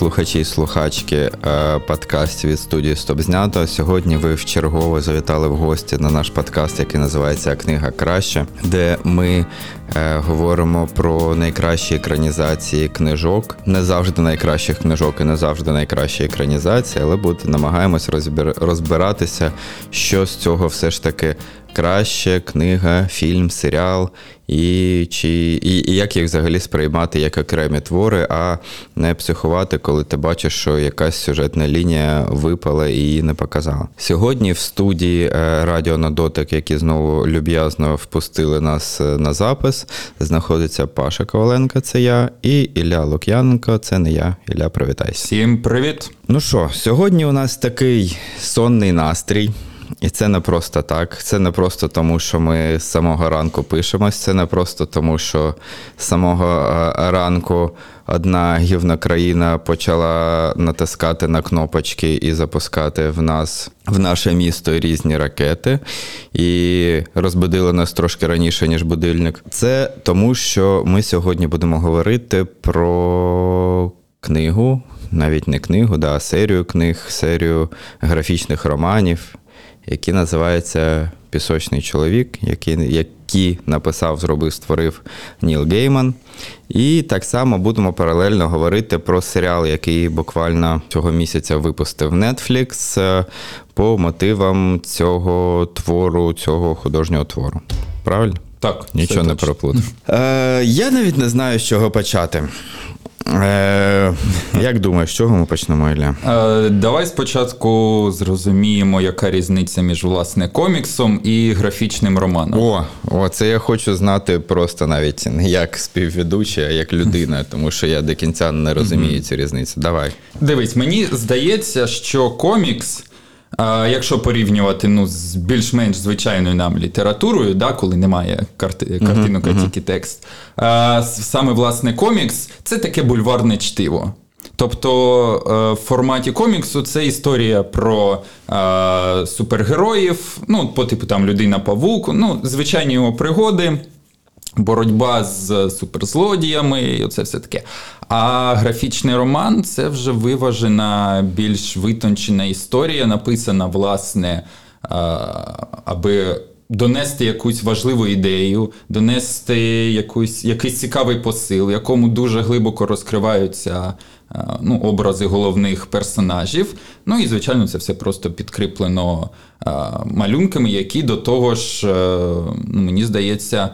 Слухачі і слухачки е, подкастів від студії Стоп знято. Сьогодні ви вчергово завітали в гості на наш подкаст, який називається Книга краще, де ми е, говоримо про найкращі екранізації книжок. Не завжди найкращих книжок і не завжди найкращі екранізації, але буде намагаємось розбир, розбиратися, що з цього все ж таки краще, книга, фільм, серіал, і чи і, і як їх взагалі сприймати як окремі твори, а не психувати, коли ти бачиш, що якась сюжетна лінія випала і її не показала. Сьогодні в студії е, Радіо на дотик, які знову люб'язно впустили нас е, на запис, знаходиться Паша Коваленко, це я, і Ілля Лук'яненко, це не я. Ілля, привітайся. Всім привіт! Ну що, сьогодні у нас такий сонний настрій. І це не просто так. Це не просто тому, що ми з самого ранку пишемось. Це не просто тому, що з самого е, ранку одна гівна країна почала натискати на кнопочки і запускати в нас в наше місто різні ракети, і розбудили нас трошки раніше, ніж будильник. Це тому, що ми сьогодні будемо говорити про книгу. Навіть не книгу, да, серію книг, серію графічних романів, які називаються Пісочний чоловік, який, які написав, зробив, створив Ніл Гейман. І так само будемо паралельно говорити про серіал, який буквально цього місяця випустив Netflix е, по мотивам цього твору, цього художнього твору. Правильно? Так, Нічого не проплутав. Е, Я навіть не знаю, з чого почати. Е, Як думаєш, з чого ми почнемо, Ілля? Е, давай спочатку зрозуміємо, яка різниця між власне коміксом і графічним романом. О, о, це я хочу знати просто навіть не як співведучий, а як людина, тому що я до кінця не розумію цю різницю. Давай. Дивись, мені здається, що комікс. А якщо порівнювати ну, з більш-менш звичайною нам літературою, да, коли немає карти, картинок, а тільки текст, а, саме власне комікс це таке бульварне чтиво. Тобто в форматі коміксу це історія про а, супергероїв, ну, по типу там людина павук ну, звичайні його пригоди. Боротьба з суперзлодіями, і оце все таке. А графічний роман це вже виважена, більш витончена історія, написана, власне, аби донести якусь важливу ідею, донести якусь, якийсь цікавий посил, в якому дуже глибоко розкриваються ну, образи головних персонажів. Ну і, звичайно, це все просто підкріплено малюнками, які до того ж, ну, мені здається,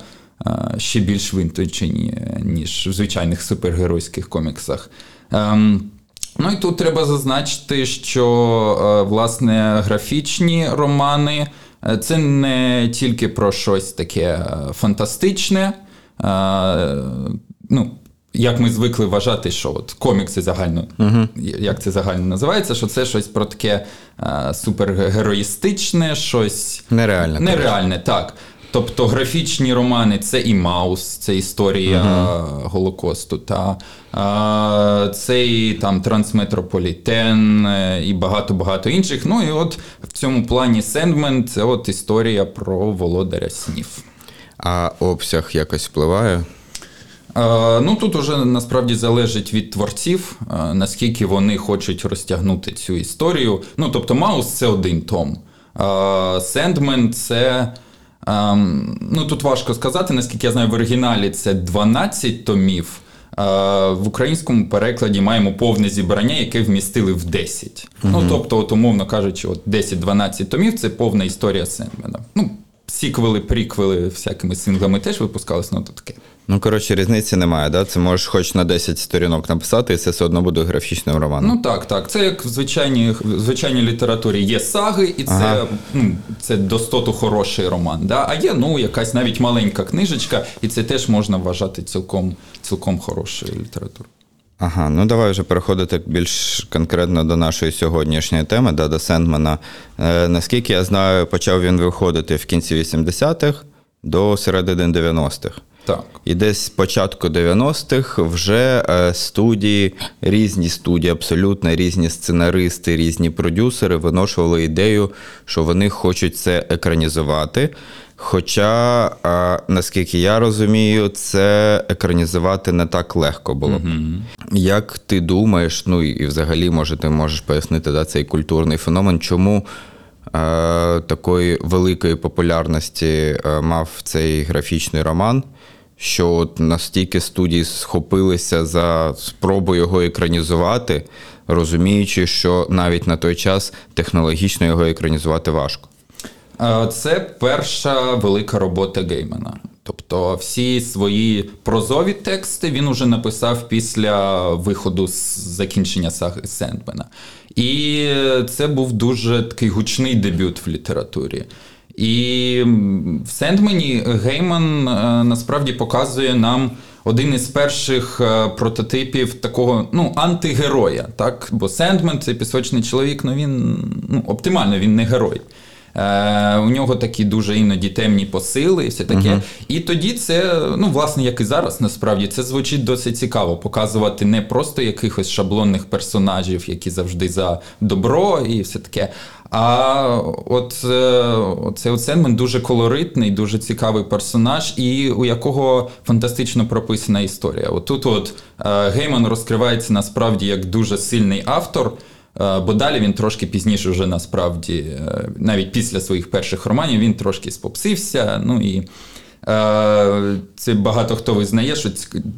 ще більш винточені, ніж в звичайних супергеройських коміксах. Ем, ну і тут треба зазначити, що е, власне графічні романи е, це не тільки про щось таке е, фантастичне. ну, як ми звикли вважати, що от комікси загально, uh як це загально називається, що це щось про таке супергероїстичне, щось нереальне. Нереальне, так. Тобто графічні романи це і Маус, це історія uh-huh. Голокосту, та це і там Трансметрополітен і багато-багато інших. Ну і от в цьому плані Сендмен це от історія про володаря снів. А обсяг якось впливає? Ну тут уже насправді залежить від творців, наскільки вони хочуть розтягнути цю історію. Ну тобто, Маус це один том. Сендмен це. Ем, ну тут важко сказати, наскільки я знаю, в оригіналі це 12 томів. Е, в українському перекладі маємо повне зібрання, яке вмістили в 10. Угу. Ну тобто, от, умовно кажучи, от 10-12 томів це повна історія Сендмена. Ну, сіквели, приквели всякими синглами теж випускалися, ну то таке. Ну, коротше, різниці немає, да? Це можеш хоч на 10 сторінок написати, і це все одно буде графічним романом. Ну так, так. Це як в звичайній в звичайній літературі є саги, і це ага. ну, це достоту хороший роман. Да? А є ну, якась навіть маленька книжечка, і це теж можна вважати цілком цілком хорошою літературою. Ага, ну давай вже переходити більш конкретно до нашої сьогоднішньої теми, да, до Сендмана. Е, Наскільки я знаю, почав він виходити в кінці 80-х до середини 90-х. Так. І десь з початку 90-х вже е, студії, різні студії, абсолютно різні сценаристи, різні продюсери виношували ідею, що вони хочуть це екранізувати. Хоча, е, наскільки я розумію, це екранізувати не так легко було. Як ти думаєш, ну і взагалі, може, ти можеш пояснити да, цей культурний феномен, чому е, такої великої популярності мав цей графічний роман? Що от настільки студії схопилися за спробу його екранізувати, розуміючи, що навіть на той час технологічно його екранізувати важко. Це перша велика робота Геймана. Тобто всі свої прозові тексти він уже написав після виходу з закінчення саги Сендмена. І це був дуже такий гучний дебют в літературі. І в Сендмені Гейман е, насправді показує нам один із перших е, прототипів такого ну, антигероя. Так? Бо Сендмен це пісочний чоловік, ну він ну, оптимально він не герой. Е, у нього такі дуже іноді темні посили, і все таке. І тоді це, ну, власне, як і зараз, насправді, це звучить досить цікаво. Показувати не просто якихось шаблонних персонажів, які завжди за добро і все таке. А от е, цей от дуже колоритний, дуже цікавий персонаж, і у якого фантастично прописана історія. От тут от е, Гейман розкривається насправді як дуже сильний автор. Е, Бо далі він трошки пізніше, вже насправді, навіть після своїх перших романів, він трошки спопсився. Ну і це багато хто визнає, що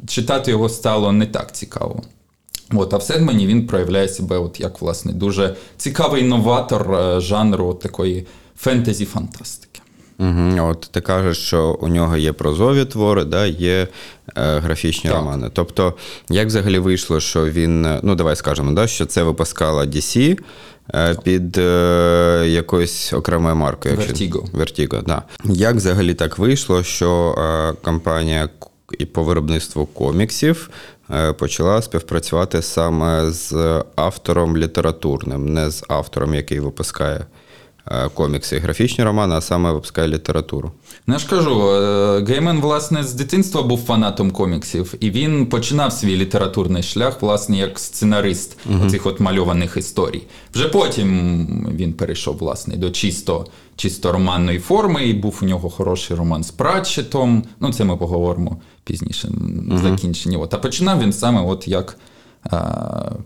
читати його стало не так цікаво. От, а в Седмані він проявляє себе от як власне дуже цікавий новатор е, жанру от такої фентезі-фантастики. Угу. От ти кажеш, що у нього є прозові твори, да, є е, графічні Так. романи. Тобто, як взагалі вийшло, що він, е, ну давай скажемо, да, що це випускала DC е, під е, якоюсь окремою маркою. Vertigo. Vertigo, да. Як взагалі так вийшло, що е, компанія і по виробництву коміксів почала співпрацювати саме з автором літературним, не з автором, який випускає е, комікси і графічні романи, а саме випускає літературу. Ну, я ж кажу, е, Геймен, власне, з дитинства був фанатом коміксів, і він починав свій літературний шлях, власне, як сценарист оцих от мальованих історій. Вже потім він перейшов, власне, до чисто, чисто романної форми, і був у нього хороший роман з Пратчетом. Ну, це ми поговоримо пізніше в закінченні. От. А починав він саме от як е,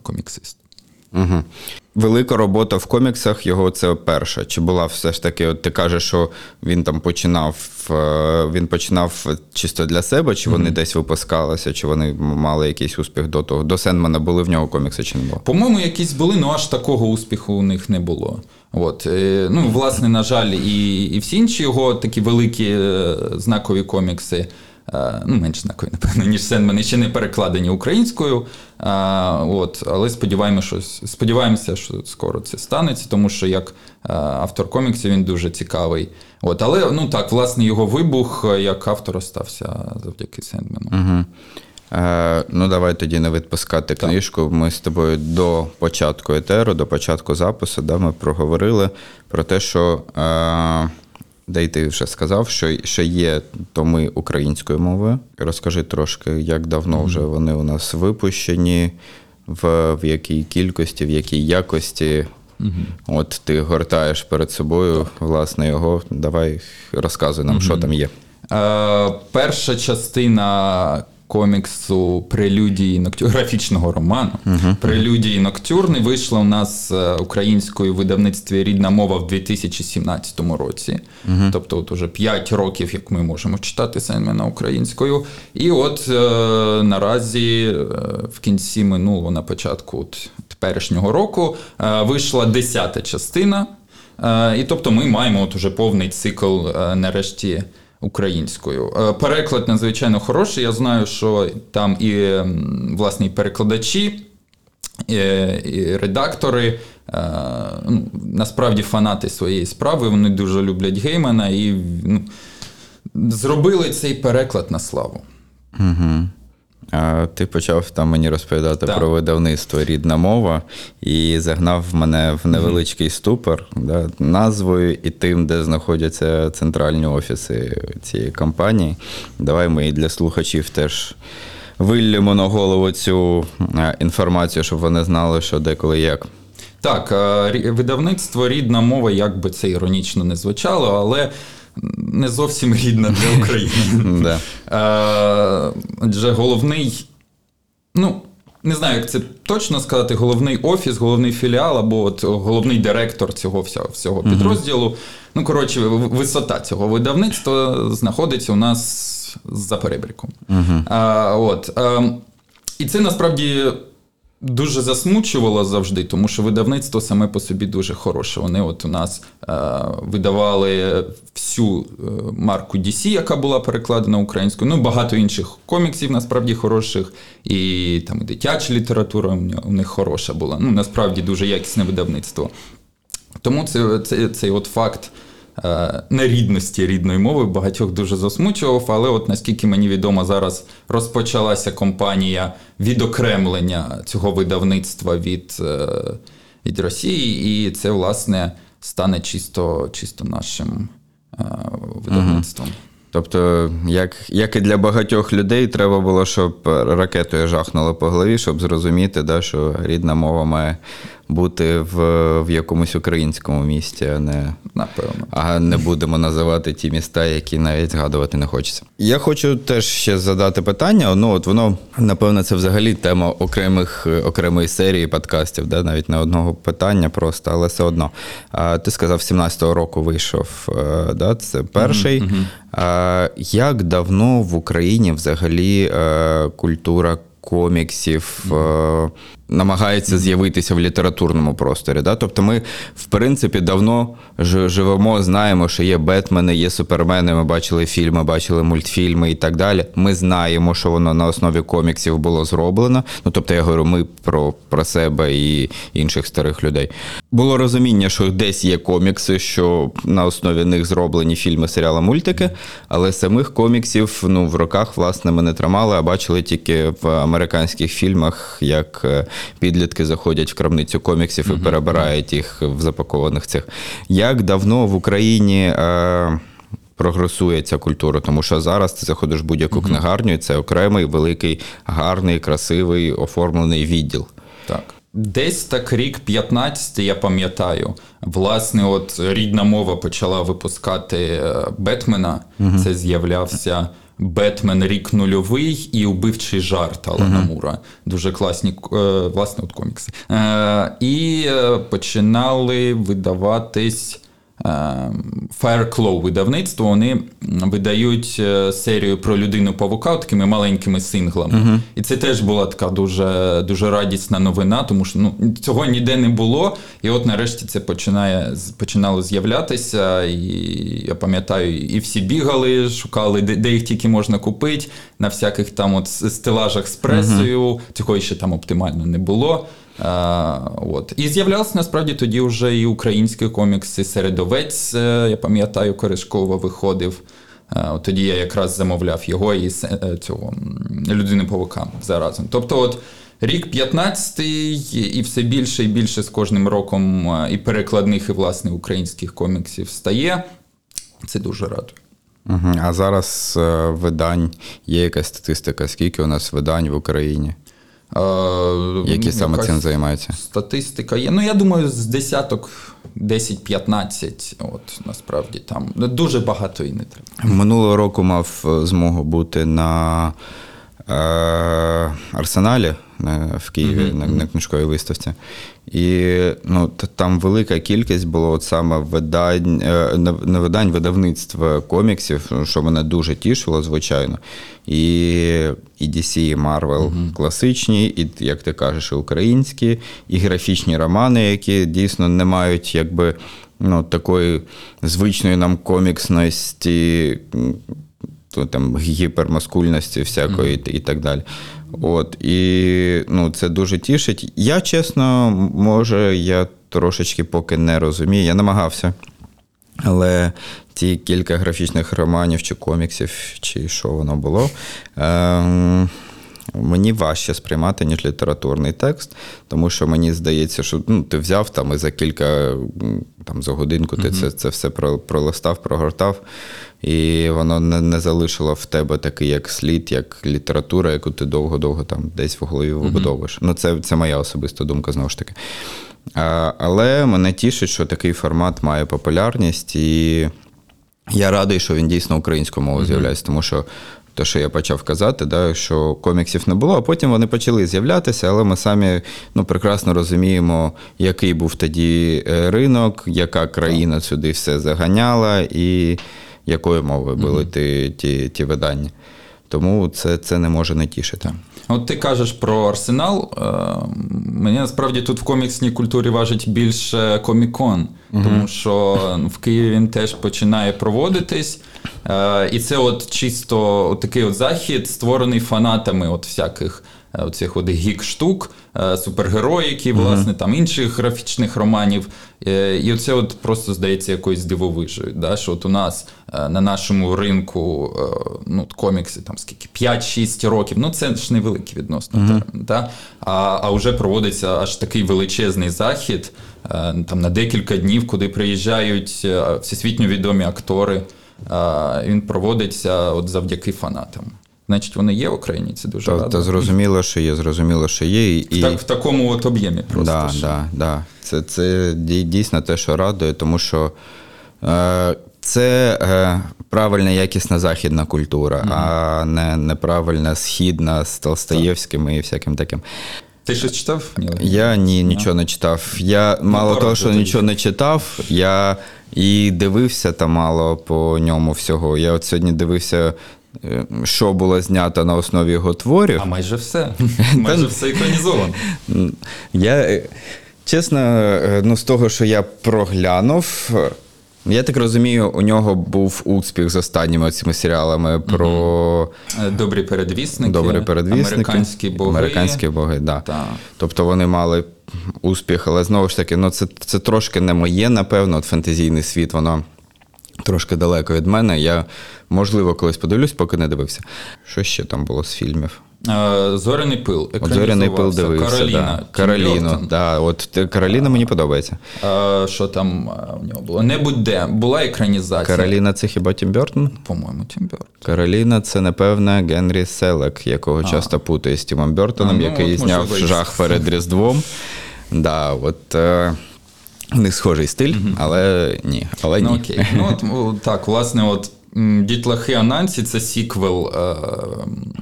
коміксист. Угу. Велика робота в коміксах його це перша. Чи була все ж таки, от ти кажеш, що він там починав, е, він починав чисто для себе, чи вони десь випускалися, чи вони мали якийсь успіх до того? До Сендмана були в нього комікси чи не було? По-моєму, якісь були, але аж такого успіху у них не було. От. е, Ну, власне, на жаль, і, і всі інші його такі великі е, знакові комікси, ну, менш знакові, напевно, ніж Сенмен, ще не перекладені українською. А, от, але сподіваємося, що, сподіваємося, що скоро це станеться, тому що як е, автор коміксів він дуже цікавий. От, але ну так, власне, його вибух е, як автора стався завдяки Сендмену. Угу. Е, ну, давай тоді не відпускати книжку. Ми з тобою до початку етеру, до початку запису, да, ми проговорили про те, що. Е, де й ти вже сказав, що ще є томи українською мовою. Розкажи трошки, як давно вже вони у нас випущені, в, в якій кількості, в якій якості. От ти гортаєш перед собою, власне, його. Давай розказуй нам, що там є. Е, перша частина коміксу прелюдії ноктюр... графічного роману Прелюдії Ноктюрни вийшла у нас е, українською видавництві рідна мова в 2017 році. Тобто, от уже 5 років, як ми можемо читати Сенмена українською. І от е, наразі е, в кінці минулого, на початку от, теперішнього року, е, вийшла 10 частина. Е, І тобто ми маємо от уже повний цикл е, нарешті українською. Е, Переклад надзвичайно хороший. Я знаю, що там і власні перекладачі, і, і редактори. е, Ну, насправді фанати своєї справи, вони дуже люблять геймена і ну, зробили цей переклад на славу. Угу. А ти почав там мені розповідати Так. про видавництво рідна мова і загнав мене в невеличкий ступор да, назвою і тим, де знаходяться центральні офіси цієї компанії. Давай ми і для слухачів теж виллємо на голову цю е, інформацію, щоб вони знали, що деколи як. Так, е, видавництво рідна мова, як би це іронічно не звучало, але не зовсім рідна для України. Е, Адже головний, ну, не знаю, як це точно сказати, головний офіс, головний філіал або от головний директор цього всього, всього підрозділу. Ну, коротше, висота цього видавництва знаходиться у нас за перебріком. А, от, ем, і це насправді дуже засмучувало завжди, тому що видавництво саме по собі дуже хороше. Вони от у нас е, видавали всю е, марку DC, яка була перекладена українською. Ну, багато інших коміксів насправді хороших, і там дитяча література у них хороша була. Ну, насправді дуже якісне видавництво. Тому це, це, цей от факт нерідності рідної мови багатьох дуже засмучував. Але, от наскільки мені відомо, зараз розпочалася кампанія відокремлення цього видавництва від, е, від Росії, і це, власне, стане чисто, чисто нашим е, видавництвом. Тобто, як, як і для багатьох людей, треба було, щоб ракетою жахнуло по голові, щоб зрозуміти, да, що рідна мова має бути в, в якомусь українському місті, а не, Напевно. а не будемо називати ті міста, які навіть згадувати не хочеться. Я хочу теж ще задати питання. Ну, от воно, напевно, це взагалі тема окремих, окремої серії подкастів, да? навіть не одного питання просто, але все одно. А, ти сказав, 17-го року вийшов, е, да? це перший. А, як давно в Україні взагалі е, культура коміксів е, намагається з'явитися в літературному просторі. Да? Тобто ми, в принципі, давно живемо, знаємо, що є Бетмени, є Супермени, ми бачили фільми, бачили мультфільми і так далі. Ми знаємо, що воно на основі коміксів було зроблено. Ну, тобто, я говорю, ми про, про себе і інших старих людей. Було розуміння, що десь є комікси, що на основі них зроблені фільми, серіали, мультики, але самих коміксів ну, в роках, власне, ми не тримали, а бачили тільки в американських фільмах, як е, підлітки заходять в крамницю коміксів і перебирають їх в запакованих цих. Як давно в Україні. Е, Прогресує ця культура, тому що зараз ти заходиш в будь-яку книгарню, і це окремий, великий, гарний, красивий, оформлений відділ. Так. Десь так рік 15, я пам'ятаю. Власне, от рідна мова почала випускати е, Бетмена. Це з'являвся Бетмен рік нульовий і убивчий жарт Алана Мура. Дуже класні е, власне, от комікси. Е, І е, починали видаватись. Е, Fire Claw видавництво, вони видають е, серію про людину павука такими маленькими синглами. І це теж була така дуже, дуже радісна новина, тому що ну, цього ніде не було. І от нарешті це починає, починало з'являтися. І я пам'ятаю, і всі бігали, шукали, де, де їх тільки можна купити, на всяких там от стелажах з пресою. Цього ще там оптимально не було. А, от. І з'являвся насправді тоді вже і українські комікси Середовець, е, я пам'ятаю, Корешкова виходив. Е, тоді я якраз замовляв його і е, цього людини павука заразом. Тобто, от рік 15-й, і все більше і більше з кожним роком е, і перекладних, і власне українських коміксів стає. Це дуже радує. А зараз е, видань є якась статистика, скільки у нас видань в Україні, Е, які ну, саме цим займаються? Статистика є. Ну, я думаю, з десяток 10-15. От насправді там дуже багато і не треба. Минулого року мав е, змогу бути на е, Арсеналі е, в Києві на, на книжковій виставці. І ну, там велика кількість було от саме видань, е, не видань, видавництва коміксів, що мене дуже тішило, звичайно. І, і DC, і Marvel класичні, і, як ти кажеш, і українські, і графічні романи, які дійсно не мають якби. Ну, такої звичної нам коміксності, то там гіпермаскульності всякої і так далі. От, і ну, це дуже тішить. Я, чесно, може, я трошечки поки не розумію. Я намагався. Але ті кілька графічних романів чи коміксів, чи що воно було. Ем, Мені важче сприймати, ніж літературний текст, тому що мені здається, що ну, ти взяв там і за кілька там, за годинку ти це, це все пролистав, прогортав, і воно не, не залишило в тебе такий як слід, як література, яку ти довго-довго там десь в голові вибудовуєш. Ну, це, це моя особиста думка знову ж таки. А, але мене тішить, що такий формат має популярність, і я радий, що він дійсно українською мовою з'являється, тому що те, що я почав казати, да, що коміксів не було, а потім вони почали з'являтися, але ми самі ну, прекрасно розуміємо, який був тоді е, ринок, яка країна сюди все заганяла, і якою мовою були ті, ті, ті видання. Тому це, це не може не тішити. От ти кажеш про арсенал. Е, Мені насправді тут в коміксній культурі важить більше комікон, тому що в Києві він теж починає проводитись. Е, І це от чисто от такий от захід, створений фанатами от всяких оцих от гік-штук, е, супергероїки, власне, там інших графічних романів. Е, І оце от просто здається якоюсь дивовижею. Да? Що от у нас е, на нашому ринку е, ну, комікси там скільки 5-6 років. Ну це ж невеликий відносно термін. Да? А, а вже проводиться аж такий величезний захід е, там на декілька днів, куди приїжджають е, всесвітньо відомі актори. Е, Він проводиться от завдяки фанатам. Значить, вони є в Україні, це дуже Та, радо. та зрозуміло, що є, зрозуміло, що є. І, Так, в такому от об'ємі просто. Да, що. да, да. Це, це дійсно те, що радує, тому що е, це е, правильна якісна західна культура, а не неправильна східна з Толстоєвським і всяким таким. Ти щось читав? Я ні, нічого не читав. Я мало того, що нічого не читав, я і дивився там мало по ньому всього. Я от сьогодні дивився, що було знято на основі його творів. А майже все. майже все екранізовано. Я, е, чесно, е, ну, з того, що я проглянув, е, я так розумію, у нього був успіх з останніми цими серіалами про Е, Добрі передвісники. добрі передвісники. Американські боги. Американські боги, да. Так. Тобто вони мали успіх, але знову ж таки, ну, це, це трошки не моє, напевно, от фентезійний світ, воно. Трошки далеко від мене. Я, можливо, колись подивлюсь, поки не дивився. Що ще там було з фільмів? Е, Зоряний пил. Зоряний пил дивився. Кароліна. Да. Тім Кароліну. Да. От Кароліна мені подобається. Е, Що там е, у нього було? Не будь-де. Була екранізація. Кароліна це хіба Тім Бертон? По-моєму, Тім Бертон. Кароліна це, напевне, Генрі Селек, якого часто путає з Тімом Бертоном, А, ну, який от, зняв жах перед Різдвом. Да, от, у них схожий стиль, але ні. Але Ну ні. окей. Ну от так, власне, от Дітлахи Анансі це сіквел е,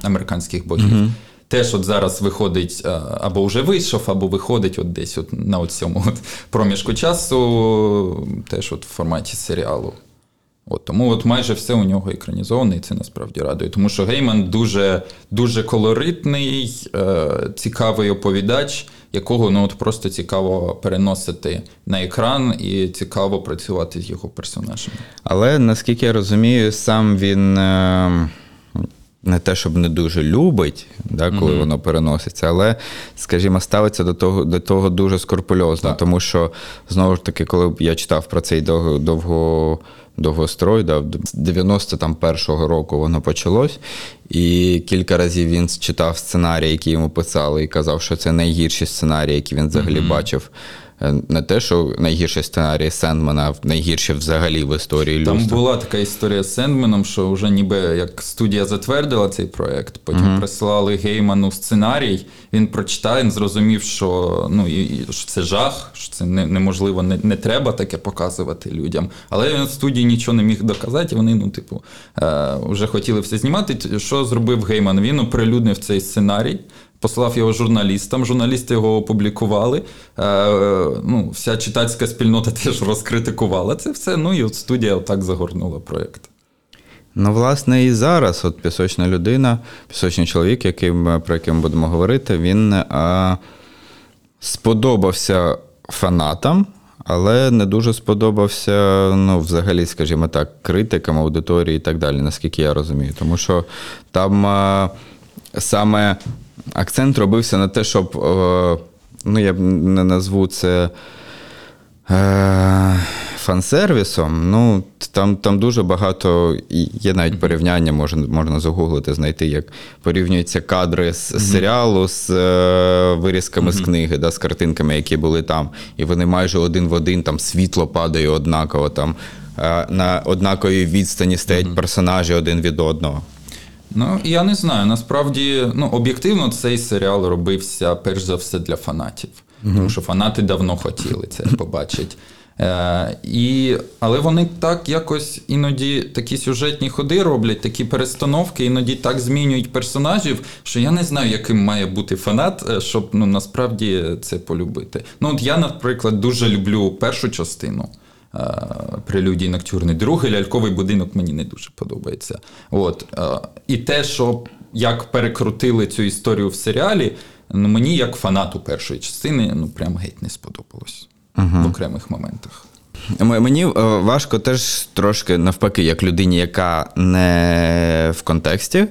американських богів. Теж от зараз виходить, е, або вже вийшов, або виходить от десь от на от цьому от проміжку часу, теж от в форматі серіалу. От, тому от майже все у нього екранізоване, і це насправді радує. Тому що Гейман дуже, дуже колоритний, е, цікавий оповідач, якого ну, от просто цікаво переносити на екран і цікаво працювати з його персонажами. Але наскільки я розумію, сам він е, не те, щоб не дуже любить, да, коли воно переноситься, але, скажімо, ставиться до того, до того дуже скрупульозно. Тому що, знову ж таки, коли я читав про цей довго, довго, довгострой, да, з 91-го року воно почалось, і кілька разів він читав сценарії, які йому писали, і казав, що це найгірші сценарії, які він взагалі бачив. Е, Не те, що найгірший сценарій Сендмана, а найгірший взагалі в історії Там людства. була така історія з Сендменом, що вже ніби як студія затвердила цей проект, потім прислали Гейману сценарій. Він прочитав, він зрозумів, що ну і, і що це жах, що це не, неможливо, не, не треба таке показувати людям. Але він в студії нічого не міг доказати. Вони, ну, типу, е, вже хотіли все знімати. Що зробив Гейман? Він оприлюднив цей сценарій. Послав його журналістам, журналісти його опублікували. Е, е, ну, вся читацька спільнота теж розкритикувала це все. Ну і от студія отак загорнула проєкт. Ну, власне, і зараз, от пісочна людина, пісочний чоловік, яким, про яким будемо говорити, він а, сподобався фанатам, але не дуже сподобався, ну, взагалі, скажімо так, критикам, аудиторії і так далі, наскільки я розумію. Тому що там а, саме акцент робився на те, щоб, е, ну, я не назву це. Е, фан-сервісом, ну там там дуже багато є навіть порівняння, можна можна загуглити, знайти, як порівнюються кадри з серіалу з е, вирізками з книги, да, з картинками, які були там. І вони майже один в один, там світло падає однаково, там е, на однаковій відстані стоять персонажі один від одного. Ну, я не знаю. Насправді, ну, об'єктивно, цей серіал робився перш за все для фанатів. Тому що фанати давно хотіли це побачити. Е, і, але вони так якось іноді такі сюжетні ходи роблять, такі перестановки, іноді так змінюють персонажів, що я не знаю, яким має бути фанат, е, щоб ну, насправді це полюбити. Ну, от я, наприклад, дуже люблю першу частину. Е, Прелюдій Ноктюрний. Другий ляльковий будинок мені не дуже подобається. От. е, І те, що як перекрутили цю історію в серіалі, ну, мені, як фанату першої частини, ну прям геть не сподобалось в окремих моментах. Мені е, важко теж трошки навпаки, як людині, яка не в контексті.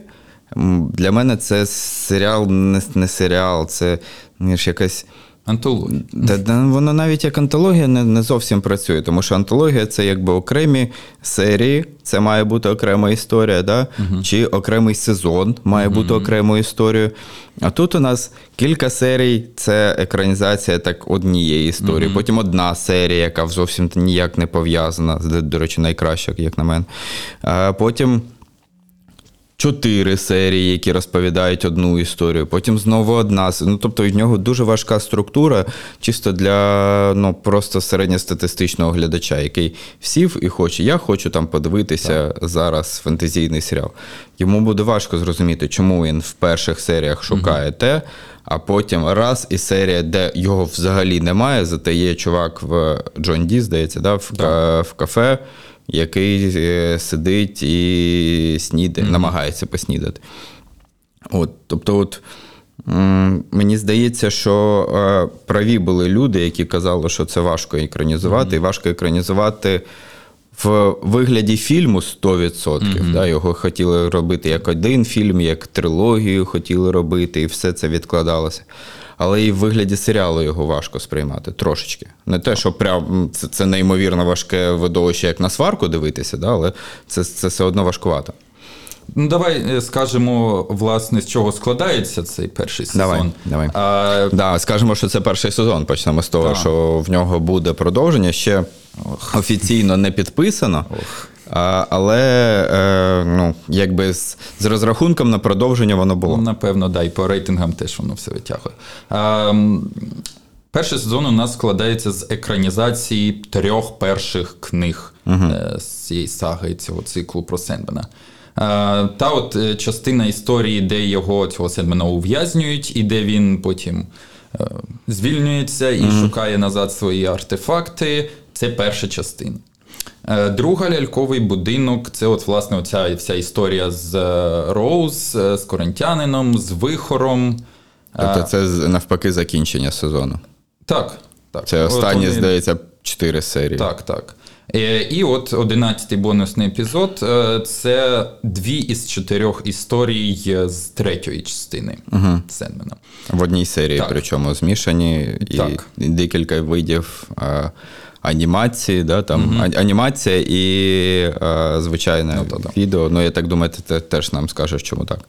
Для мене це серіал, не, серіал, це ж якась. Антологія. Та, воно навіть як антологія не, не зовсім працює, тому що антологія це якби окремі серії, це має бути окрема історія, да? чи окремий сезон має бути окремою історією. А тут у нас кілька серій, це екранізація так однієї історії, потім одна серія, яка зовсім ніяк не пов'язана, до, до речі, найкраща, як на мене. А потім чотири серії, які розповідають одну історію, потім знову одна. Ну, тобто в нього дуже важка структура, чисто для ну, просто середньостатистичного глядача, який сів і хоче. Я хочу там подивитися зараз фентезійний серіал. Йому буде важко зрозуміти, чому він в перших серіях шукає те. А потім раз і серія, де його взагалі немає, зате є чувак в Джон Ді, здається, да, в, в кафе, який е, сидить і снідає, намагається поснідати. От, тобто, от, мені здається, що е, праві були люди, які казали, що це важко екранізувати, і важко екранізувати в вигляді фільму 100%. Да, його хотіли робити як один фільм, як трилогію хотіли робити, і все це відкладалося. Але і в вигляді серіалу його важко сприймати трошечки. Не те, що прям це, це неймовірно важке видовище, як на сварку дивитися, да, але це, це все одно важкувато. Ну, давай е, скажемо, власне, з чого складається цей перший сезон. Давай, давай. А, Да, скажемо, що це перший сезон. Почнемо з того, Так. що в нього буде продовження. Ще офіційно не підписано. А, але е, ну, якби з, з розрахунком на продовження воно було. Ну, напевно, да, і по рейтингам теж воно все витягує. А, м, перший сезон у нас складається з екранізації трьох перших книг е, з цієї саги, цього циклу про Сендмена. А, та от е, частина історії, де його цього Сендмена ув'язнюють, і де він потім е, звільнюється і шукає назад свої артефакти. Це перша частина. Е, Друга ляльковий будинок це, от, власне, оця вся історія з е, Роуз, е, з коринтянином, з вихором. Тобто це навпаки закінчення сезону. Так, так. Це От останні, вони- здається, чотири серії. Так, так. І от одинадцятий бонусний епізод це дві із чотирьох історій з третьої частини Сендмена. В одній серії, Так. причому змішані, і Так. декілька видів анімації, да, там, а- анімація і е, звичайне та-та. відео. Ну, я так думаю, ти те- теж нам скажеш, чому так.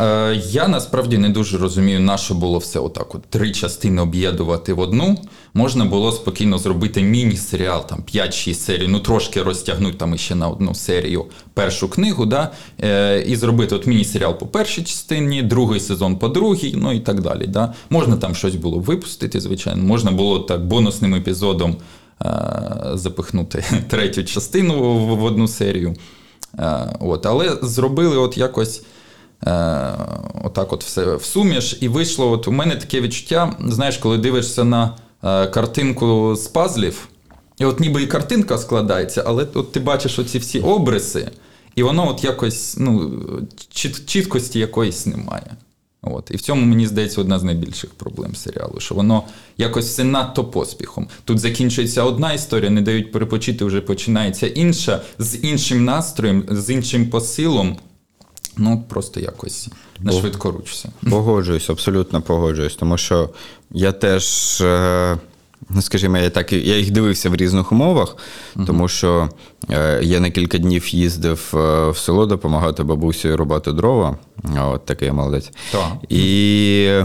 Е, Я насправді не дуже розумію, на що було все отак. От три частини об'єднувати в одну. Можна було спокійно зробити міні-серіал, там 5-6 серій, ну трошки розтягнути там іще на одну серію першу книгу, да? е, і зробити от міні-серіал по першій частині, другий сезон по другій, ну і так далі. Да? Можна там щось було випустити, звичайно, можна було так бонусним епізодом запихнути третю частину в, одну серію. Е, от, але зробили от якось. Е, отак, от все в суміш, і вийшло. От у мене таке відчуття, знаєш, коли дивишся на е, картинку з пазлів, і от ніби і картинка складається, але от ти бачиш оці всі обриси, і воно от якось ну, чіт, чіткості якоїсь немає. От. І в цьому, мені здається, одна з найбільших проблем серіалу, що воно якось все надто поспіхом. Тут закінчується одна історія, не дають перепочити, вже починається інша, з іншим настроєм, з іншим посилом. Ну, просто якось на швидкоруч все. Погоджуюсь, абсолютно погоджуюсь, тому що я теж е, Ну, скажімо, я так я їх дивився в різних умовах, тому що е, я на кілька днів їздив е, в село допомагати бабусі рубати дрова. От такий я молодець. Так. І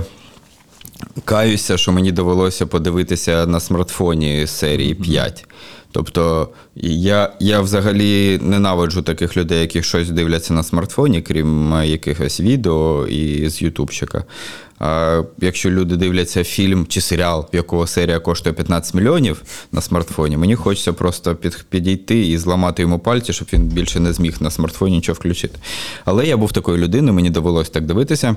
каюся, що мені довелося подивитися на смартфоні серії 5. Тобто я, я взагалі ненавиджу таких людей, які щось дивляться на смартфоні, крім якихось відео і з Ютубчика. Якщо люди дивляться фільм чи серіал, в якого серія коштує 15 мільйонів на смартфоні, мені хочеться просто під, підійти і зламати йому пальці, щоб він більше не зміг на смартфоні нічого включити. Але я був такою людиною, мені довелося так дивитися.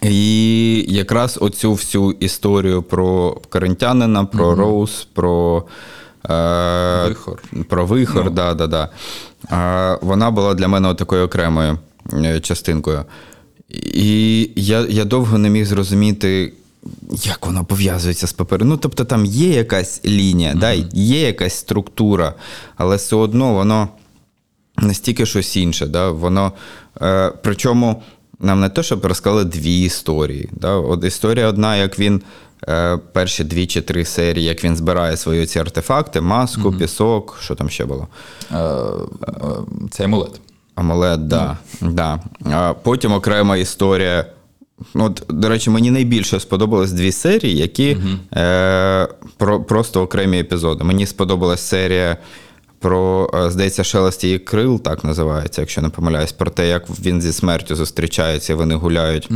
І якраз оцю всю історію про карантянина, про Роуз, про. Е, Вихор. Про вихор, да, да, да. Е, вона була для мене такою окремою е, частинкою. І я, я довго не міг зрозуміти, як воно пов'язується з папером. Ну, тобто там є якась лінія, да, є якась структура, але все одно воно настільки щось інше. Да? Воно, е, причому нам не те, щоб розказали дві історії. Да? От історія одна, як він е, перші дві чи три серії, як він збирає свої ці артефакти, маску, пісок, що там ще було. Е, е, Це амулет. Амулет, да. да. А потім окрема історія. Ну, От, до речі, мені найбільше сподобались дві серії, які е, про, просто окремі епізоди. Мені сподобалась серія про, е, здається, шелест її крил, так називається, якщо не помиляюсь, про те, як він зі смертю зустрічається, вони гуляють.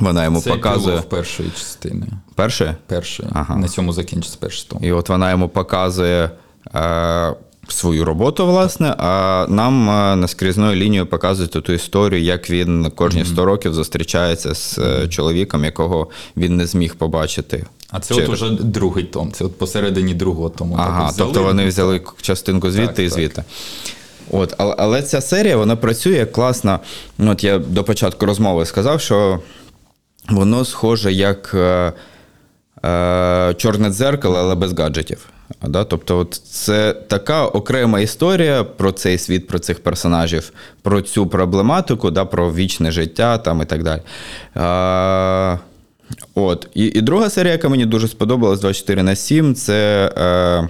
Вона йому Це показує. в першої частини. Перше? Першої. Ага. На цьому закінчиться перший том. І от вона йому показує е, свою роботу, власне, а нам е, наскрізною лінією показують ту історію, як він кожні 100 років зустрічається з е, чоловіком, якого він не зміг побачити. А це Через- от уже другий том. Це от посередині другого тому. Ага, Так взяли. тобто вони взяли частинку звідти Так, і так. звідти. От, але, але ця серія вона працює класно. От я до початку розмови сказав, що воно схоже як е, чорне дзеркало, але без гаджетів. Да? Тобто, от це така окрема історія про цей світ, про цих персонажів, про цю проблематику, да, про вічне життя там, і так далі. А, от. І, і друга серія, яка мені дуже сподобалась 24 на 7, це. Е,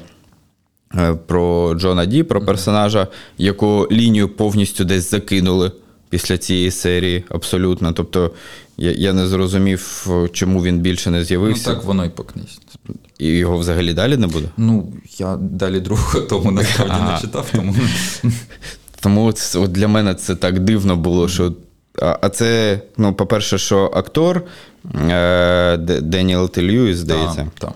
е, про Джона Ді, про персонажа, яку лінію повністю десь закинули після цієї серії, абсолютно. Тобто я, я не зрозумів, чому він більше не з'явився. Ну так воно і по книзі. і його взагалі далі не буде. Ну, я далі другого тому насправді Ага. не читав, тому. Тому от, от для мене це так дивно було, що. А, а це, ну, по-перше, що актор е, Деніел Телюїс, здається. Так, так.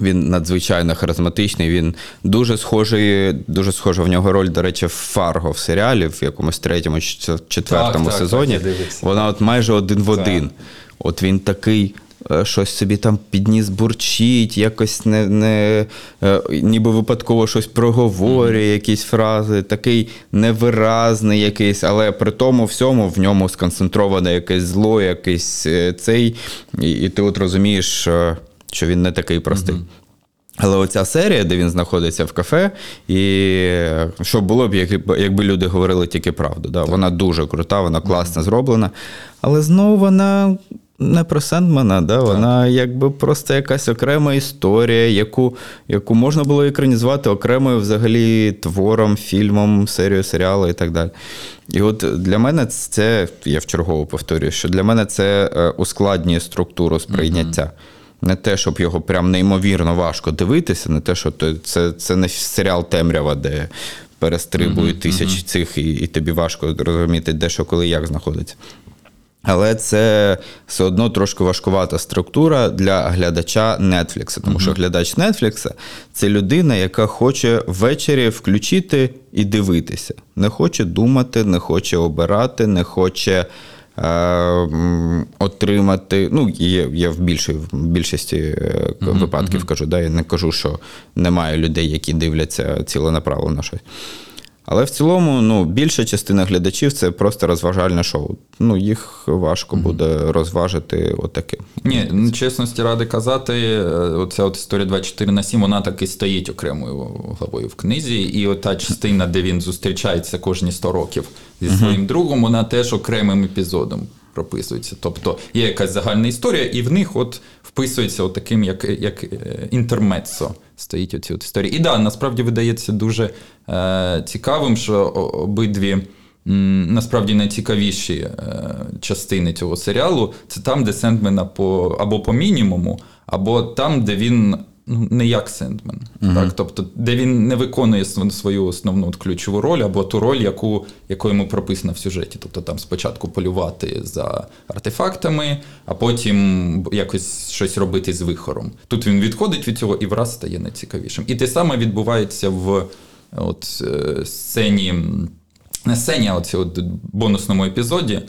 Він надзвичайно харизматичний. Він дуже схожий, дуже схожа в нього роль, до речі, в Фарго в серіалі, в якомусь третьому чи четвертому Так, так, сезоні. так. Вона от майже один в один. От він такий. е, Щось собі там підніс бурчить, якось не, не е, ніби випадково щось проговорює, якісь фрази, такий невиразний якийсь, але при тому всьому в ньому сконцентроване якесь зло, якийсь е, цей, і, і ти от розумієш, що він не такий простий. Але оця серія, де він знаходиться в кафе, і що було б, якби, люди говорили тільки правду. Да? Вона дуже крута, вона класно зроблена. Але знову вона не про Сендмана, да? вона якби просто якась окрема історія, яку, яку можна було екранізувати окремою взагалі твором, фільмом, серією серіалу і так далі. І от для мене це, я вчергово повторюю, що для мене це е, ускладнює структуру сприйняття. Не те, щоб його прям неймовірно важко дивитися, не те, що це, це не серіал Темрява, де перестрибують тисячі цих, і, і тобі важко зрозуміти, де що коли як знаходиться. Але це все одно трошки важкувата структура для глядача Netflix, тому що глядач Netflix – це людина, яка хоче ввечері включити і дивитися. Не хоче думати, не хоче обирати, не хоче отримати. Ну, є, я в, більшій, більшості е, випадків кажу, да, я не кажу, що немає людей, які дивляться ціленаправлено щось. Але в цілому, ну, більша частина глядачів це просто розважальне шоу. Ну, їх важко буде розважити отаким. Ні, ну, чесності ради казати, е, оця от історія 24 на 7, вона так і стоїть окремою главою в книзі. І от та частина, де він зустрічається кожні 100 років зі своїм другом, вона теж окремим епізодом. прописуються. Тобто є якась загальна історія, і в них от вписується от таким, як як е, інтермецо стоїть оці от історії. І да, насправді видається дуже е, цікавим, що обидві. Насправді найцікавіші е, частини цього серіалу це там, де Сендмена по або по мінімуму, або там, де він ну, не як Сендмен. Uh-huh. Так? Тобто, де він не виконує свою основну от, ключову роль, або ту роль, яку яку йому прописана в сюжеті. Тобто там спочатку полювати за артефактами, а потім якось щось робити з вихором. Тут він відходить від цього і враз стає найцікавішим. І те саме відбувається в от, е, сцені. Не сцені, а от бонусному епізоді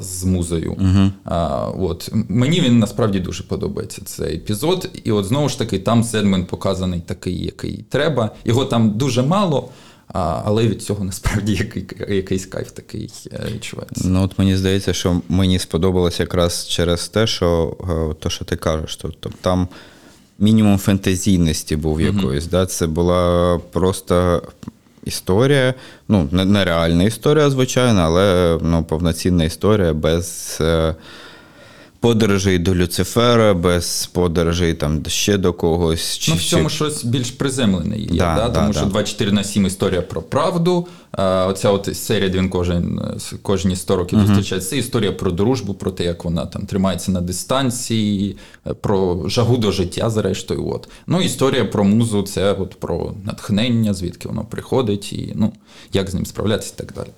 з музею. Uh-huh. А, от. Мені він насправді дуже подобається цей епізод. І от знову ж таки, там Седмен показаний такий, який треба. Його там дуже мало, а, але від цього насправді який, якийсь кайф такий е, відчувається. Ну, от мені здається, що мені сподобалось якраз через те, що е, то, що ти кажеш, тобто там. Мінімум фентезійності був якоїсь. Mm-hmm. Да? Це була просто історія. Ну, нереальна історія, звичайно, але ну, повноцінна історія без е, подорожей до Люцифера, без подорожей там ще до когось. Чи, ну, в цьому чи... щось більш приземлене є, да, да? тому да, що 24 на 7 історія про правду. А, Оця от серія, де він кожен, кожні 100 років uh-huh. зустрічається, це історія про дружбу, про те, як вона там тримається на дистанції, про жагу до життя, зрештою. От. Ну, історія про музу це от про натхнення, звідки воно приходить, і ну, як з ним справлятися і так далі.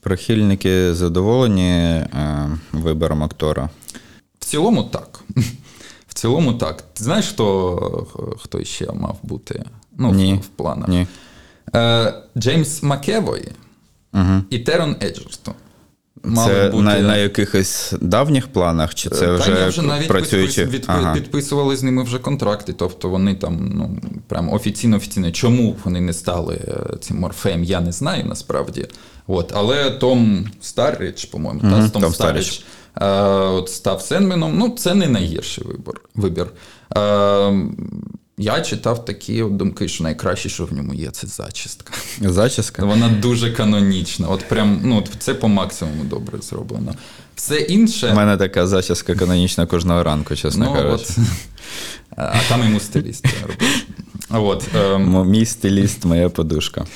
Прихильники задоволені е, вибором актора цілому так. В цілому так. Ти знаєш, хто хто ще мав бути ну, Ні. в планах? Ні. Е, Джеймс Макевой угу. і Терон Еджертон. Це бути... на на якихось давніх планах, чи це вже Та, вже навіть працюючи? Від, ага. підписували з ними вже контракти, тобто вони там ну, прям офіційно офіційно. Чому вони не стали е, цим морфеєм, я не знаю насправді. От, Але Том Старріч, по-моєму, угу, та, Том, Том Старріч Е, от став Сенменом. Ну, це не найгірший вибір. вибір. Е, я читав такі думки, що найкраще, що в ньому є, це зачістка. Зачістка? Вона дуже канонічна. От прям, ну, Це по максимуму добре зроблено. Все інше. У мене така зачіска канонічна кожного ранку, чесно ну, кажучи. От. А там йому стиліст. От, ем... Мій стиліст, моя подушка.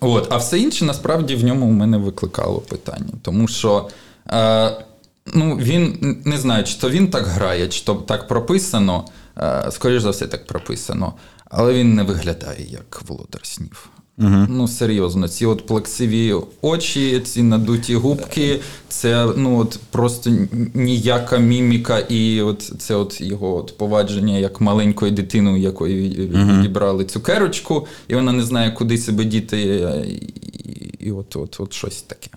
От, А все інше насправді в ньому у мене викликало питання. Тому що. Е, Ну, він не знаю, чи то він так грає, чи то так прописано. Е, Скоріше за все, так прописано. Але він не виглядає як володар снів. Угу. Ну, серйозно, ці от плаксиві очі, ці надуті губки, це ну от просто ніяка міміка, і от це от його от повадження як маленької дитини, якої угу. відібрали цукерочку, і вона не знає, куди себе діти, і, і от, от, от щось таке.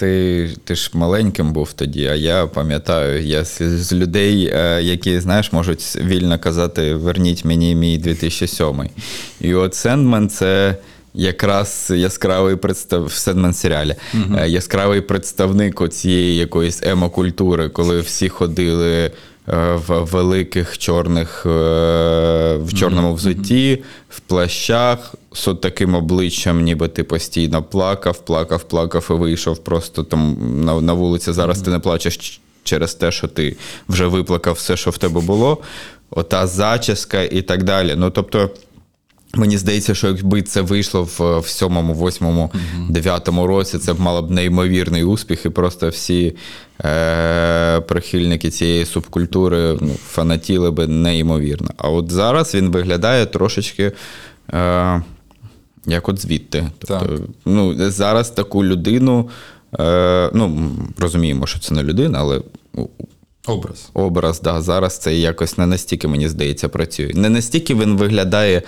Ти ти ж маленьким був тоді, а я пам'ятаю, я з, з людей, е, які, знаєш, можуть вільно казати, верніть мені мій 2007. І от Сендмен це якраз яскравий представ в Sandman серіалі. uh яскравий представник цієї якоїсь емокультури, коли всі ходили Е, в великих чорних, в чорному взутті, в плащах, з таким обличчям, ніби ти постійно плакав, плакав, плакав і вийшов просто там на, на вулиці. Зараз ти не плачеш через те, що ти вже виплакав все, що в тебе було. Ота зачіска і так далі. Ну, тобто. Мені здається, що якби це вийшло в, в сьомому, восьмому, дев'ятому році, це б мало б неймовірний успіх, і просто всі е, прихильники цієї субкультури ну, фанатіли би неймовірно. А от зараз він виглядає трошечки. Е, як от звідти. Тобто, ну, Зараз таку людину, е, ну, розуміємо, що це не людина, але образ. Образ, да, Зараз це якось не настільки, мені здається, працює. Не настільки він виглядає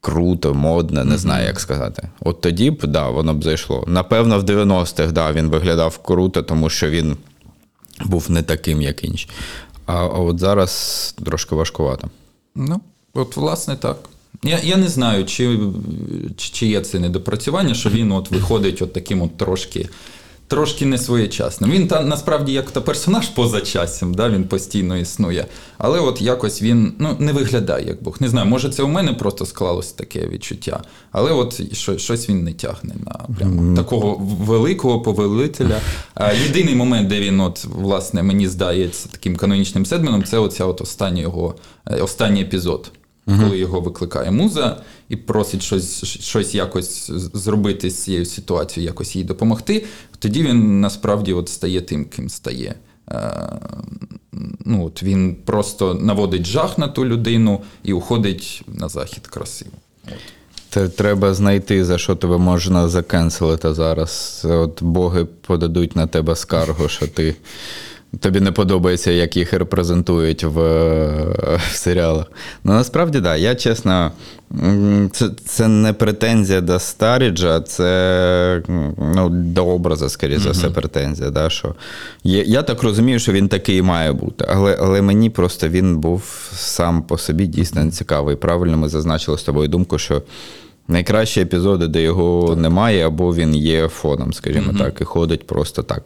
круто, модно, не знаю, як сказати. От тоді б, да, воно б зайшло. Напевно, в 90-х да, він виглядав круто, тому що він був не таким, як інші. А, а от зараз трошки важкувато. Ну, от, власне, так. Я я не знаю, чи чи, чи є це недопрацювання, що він от виходить от таким от трошки трошки не своєчасним. Він та насправді як то персонаж поза часом, да, він постійно існує. Але от якось він ну, не виглядає як Бог. Не знаю, може це у мене просто склалося таке відчуття. Але от що, щось він не тягне на прямо такого великого повелителя. А, єдиний момент, де він, от, власне, мені здається, таким канонічним седменом, це оця от остання його, е, останній епізод. Коли його викликає муза і просить щось, щось якось зробити з цією ситуацією, якось їй допомогти, тоді він насправді от стає тим, ким стає. Е, ну, от він просто наводить жах на ту людину і уходить на захід красиво. Те треба знайти, за що тебе можна закенселити зараз. От боги подадуть на тебе скаргу, що ти. Тобі не подобається, як їх репрезентують в, в серіалах. Ну насправді, так, да, я чесно, це, це не претензія до Старіджа, це ну, до образу, скоріше за все, претензія. Да, що є, я так розумію, що він такий має бути. Але, але мені просто він був сам по собі дійсно цікавий. Правильно ми зазначили з тобою думку, що найкращі епізоди, де його немає, або він є фоном, скажімо так, і ходить просто так.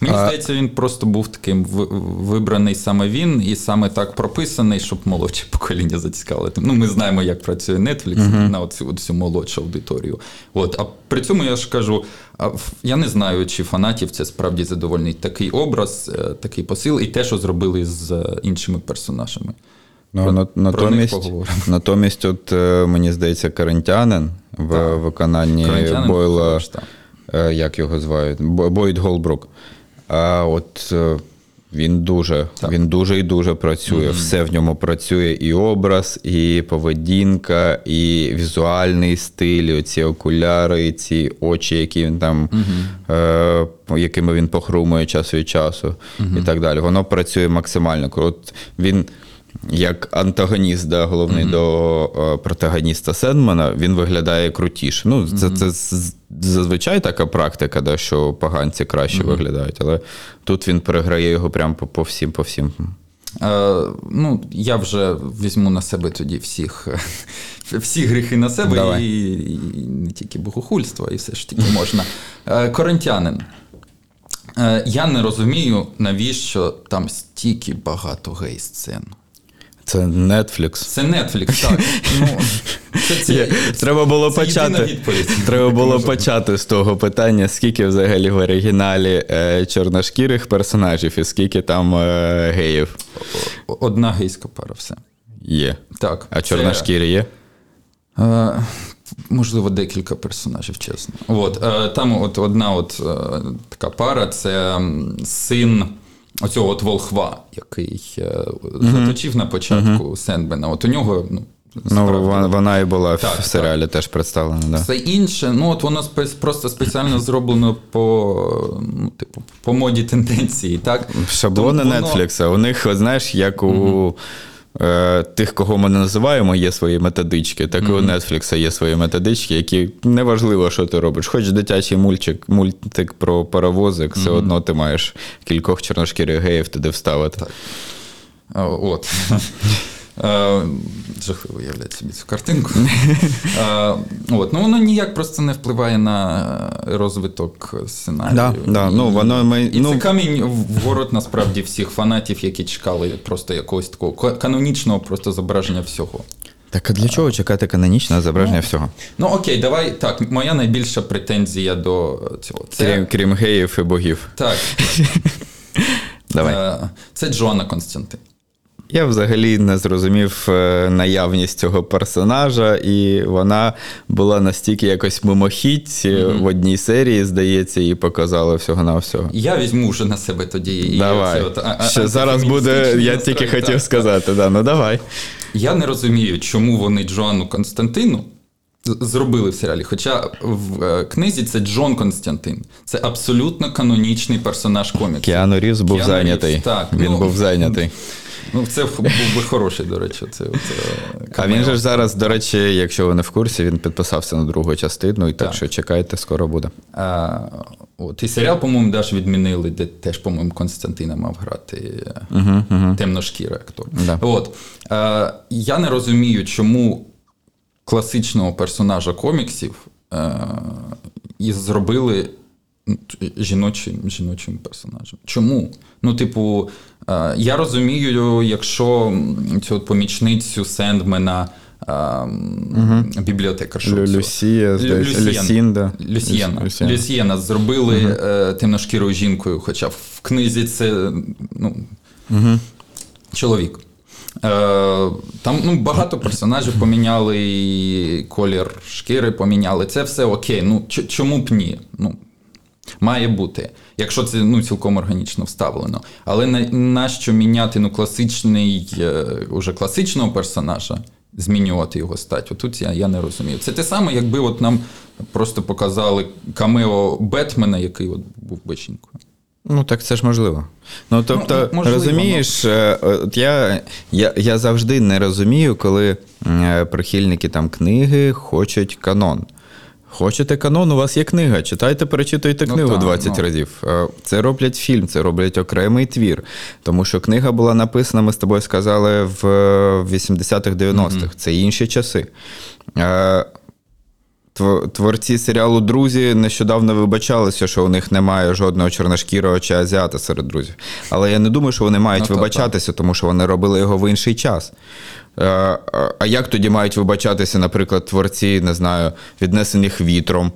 Мені здається, він просто був таким вибраний саме він, і саме так прописаний, щоб молодше покоління зацікавити. Ну, ми знаємо, як працює Netflix на оцю, оцю молодшу аудиторію. От, а при цьому я ж кажу: я не знаю, чи фанатів це справді задовольнить такий образ, е, такий посил, і те, що зробили з е, іншими персонажами. Ну, Про- на- про натомість, натомість, от е, мені здається, карантянин в Так. виконанні Бойла, хорош, так. е, як його звають, Бойд Голбрук. А от е, він дуже, Так. він дуже і дуже працює. Все в ньому працює: і образ, і поведінка, і візуальний стиль, і оці окуляри, і ці очі, які він там, е, якими він похрумує час від часу, і так далі. Воно працює максимально. От він. Як антагоніст, да, головний до е, протагоніста Сендмана, він виглядає крутіше. Ну, це, це з- зазвичай така практика, да, що поганці краще виглядають, але тут він переграє його прямо по, по всім, по всім. Е, ну, я вже візьму на себе тоді всіх, всі гріхи на себе Давай. і, і не тільки богохульство, і все ж таки можна. Е, Коринтянин. Е, Я не розумію, навіщо там стільки багато гей-сцен. Це Netflix. Це Netflix, так. Ну, це, це, Треба було це почати. Треба було почати з того питання, скільки взагалі в оригіналі е, чорношкірих персонажів і скільки там е, геїв Одна гейська пара, все. є. Так. А це- чорношкірі є? Е, Можливо, декілька персонажів, чесно. От, е, там от одна от, е, така пара це син оцього от волхва, який е, заточив на початку Сенбена. От у нього, ну, Ну, вона, і була Так, в серіалі теж представлена. Да. все інше, ну от воно просто спеціально зроблено по, ну, типу, по моді тенденції, так? Шаблони воно- Netflix, у них, знаєш, як у е, тих, кого ми не називаємо, є свої методички, так і у Netflix є свої методички, які неважливо, що ти робиш. Хоч дитячий мультик, мультик про паровозик, все одно ти маєш кількох чорношкірих геїв туди вставити. А, От. Е, Жахливо уявляти собі цю картинку. Е, От. Ну, воно ніяк просто не впливає на розвиток сценарію. Да, да. Ну, воно ми- І ну- це камінь в город насправді всіх фанатів, які чекали просто якогось такого канонічного просто зображення всього. Так а для чого чекати канонічне зображення всього? Ну окей, давай так. Моя найбільша претензія до цього. Це, Крім, крім геїв і богів. Так, Давай. е, це Джоанна Константин. Я взагалі не зрозумів е, наявність цього персонажа, і вона була настільки якось мимохідь е, в одній серії, здається, і показала всього на всього. Я візьму вже на себе тоді. і Давай. от а- а- Ще зараз буде, я тільки хотів так, сказати, да, ну давай. Я не розумію, чому вони Джоанну Константину зробили в серіалі. Хоча в е, книзі це Джон Константин. Це абсолютно канонічний персонаж коміксу. Кіану Рівз був Кіану зайнятий. Рівз, так, Він ну, був зайнятий. Ну, це був би хороший, до речі. Це, це А він же ж зараз, до речі, якщо ви не в курсі, він підписався на другу частину, і так, Так. що чекайте, скоро буде. А, от, і серіал, по-моєму, теж відмінили, де теж, по-моєму, Константина мав грати uh темношкірий актор. Да. От, а, я не розумію, чому класичного персонажа коміксів е, і зробили жіночим, жіночим персонажем. Чому? Ну, типу, я розумію, якщо цю помічницю Сендмена. Угу. Бібліотекаршу. Лю-. Люсія, здається, Люсьєн. Люсінда. Люсьєна. Люс- Люсьєна. Люсьєна зробили е, темношкірою жінкою, хоча в книзі це ну, чоловік. Е, там ну, багато персонажів поміняли, і колір шкіри поміняли. Це все окей. Ну, чому б ні? Ну, має бути, якщо це ну, цілком органічно вставлено. Але на, нащо міняти ну, класичний, е, уже класичного персонажа, змінювати його стать? Отут я, я не розумію. Це те саме, якби от нам просто показали камео Бетмена, який от був би. Ну, так це ж можливо. Ну, тобто, Ну, можливо, розумієш, е, от я, я, я завжди не розумію, коли е, прихильники там книги хочуть канон. Хочете канон, у вас є книга. Читайте, перечитуйте Ну, книгу так, 20 ну. разів. Е, Це роблять фільм, це роблять окремий твір. Тому що книга була написана, ми з тобою сказали, в е, 80-х, 90-х. Це інші часи. Тв- Творці серіалу Друзі нещодавно вибачалися, що у них немає жодного чорношкірого чи азіата серед друзів. Але я не думаю, що вони мають Ну, так, вибачатися, тому що вони робили його в інший час. Е, а- А як тоді мають вибачатися, наприклад, творці, не знаю, віднесених вітром,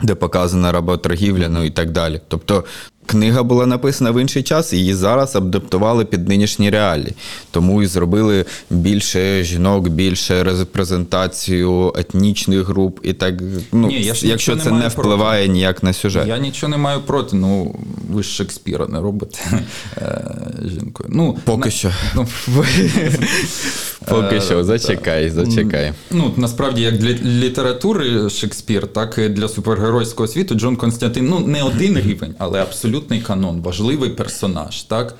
де показана работоргівля, ну і так далі. Тобто книга була написана в інший час, і її зараз адаптували під нинішні реалії. Тому і зробили більше жінок, більше репрезентацію етнічних груп і так. Ну, Ні, я ж якщо це не не маю проти. впливає ніяк на сюжет. Я нічого не маю проти, ну ви ж Шекспіра не робите е, жінкою. Ну, Поки на- що. Ну, Поки що, зачекай, зачекай. Ну, насправді, як для літератури Шекспір, так і для супергеройського світу Джон Константин ну, не один рівень, але абсолютний канон, важливий персонаж. так?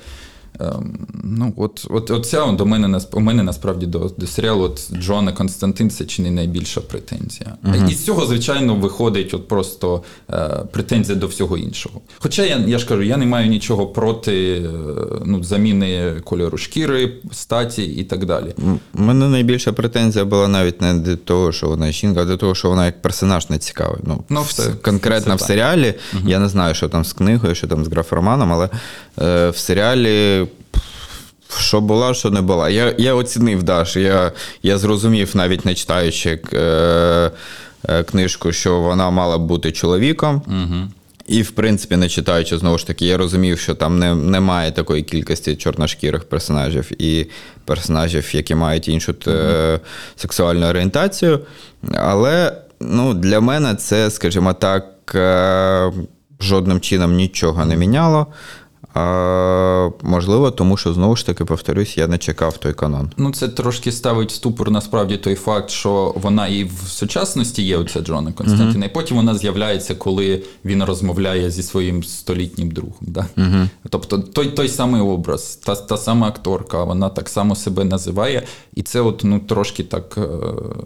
Ем, ну, от, от, от ця до мене у мене насправді до, до серіалу от Джона Константин це чи не найбільша претензія. І з цього, звичайно, виходить от просто е, претензія до всього іншого. Хоча я, я ж кажу, я не маю нічого проти е, ну, заміни кольору шкіри, статі і так далі. У мене найбільша претензія була навіть не до того, що вона жінка, а до того, що вона як персонаж не цікавий. Ну, Ну, все- конкретно це в серіалі. Я не знаю, що там з книгою, що там з графроманом, але е, в серіалі. Що була, що не була. Я, я оцінив Даш. Я, я зрозумів, навіть не читаючи е, е, книжку, що вона мала бути чоловіком. Угу. І, в принципі, не читаючи, знову ж таки, я розумів, що там не, немає такої кількості чорношкірих персонажів і персонажів, які мають іншу е, сексуальну орієнтацію. Але ну, для мене це, скажімо так, е, жодним чином нічого не міняло. А, можливо, тому що знову ж таки повторюсь, я не чекав той канон. Ну, це трошки ставить в ступор насправді той факт, що вона і в сучасності є оця Джона Константина, і потім вона з'являється, коли він розмовляє зі своїм столітнім другом. Да? Тобто той, той самий образ, та, та сама акторка, вона так само себе називає, і це от ну трошки так е,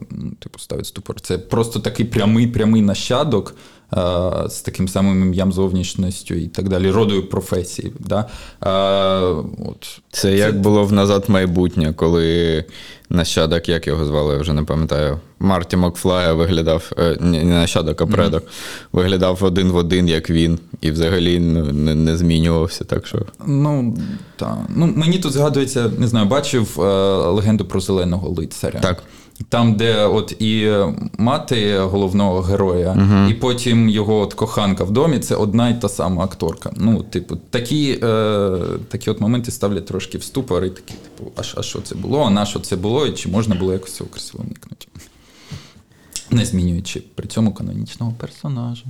ну, типу ставить ступор. Це просто такий прямий прямий нащадок. Е, З таким самим ім'ям зовнішністю і так далі, родою професії. Да? Е, От. Це як було в назад майбутнє, коли нащадок, як його звали, я вже не пам'ятаю. Марті Макфлая виглядав, е, не нащадок, а предок, виглядав один в один, як він, і взагалі не, не змінювався. Так що Ну, так. Ну, мені тут згадується, не знаю, бачив легенду про зеленого лицаря. Так. Там, де от і мати головного героя, і потім його от коханка в домі, це одна й та сама акторка. Ну, типу, такі, е, такі от моменти ставлять трошки в ступор, і такі, типу, а, а що це було, а на що це було, і чи можна було якось цього красиво уникнути? Не змінюючи при цьому канонічного персонажа.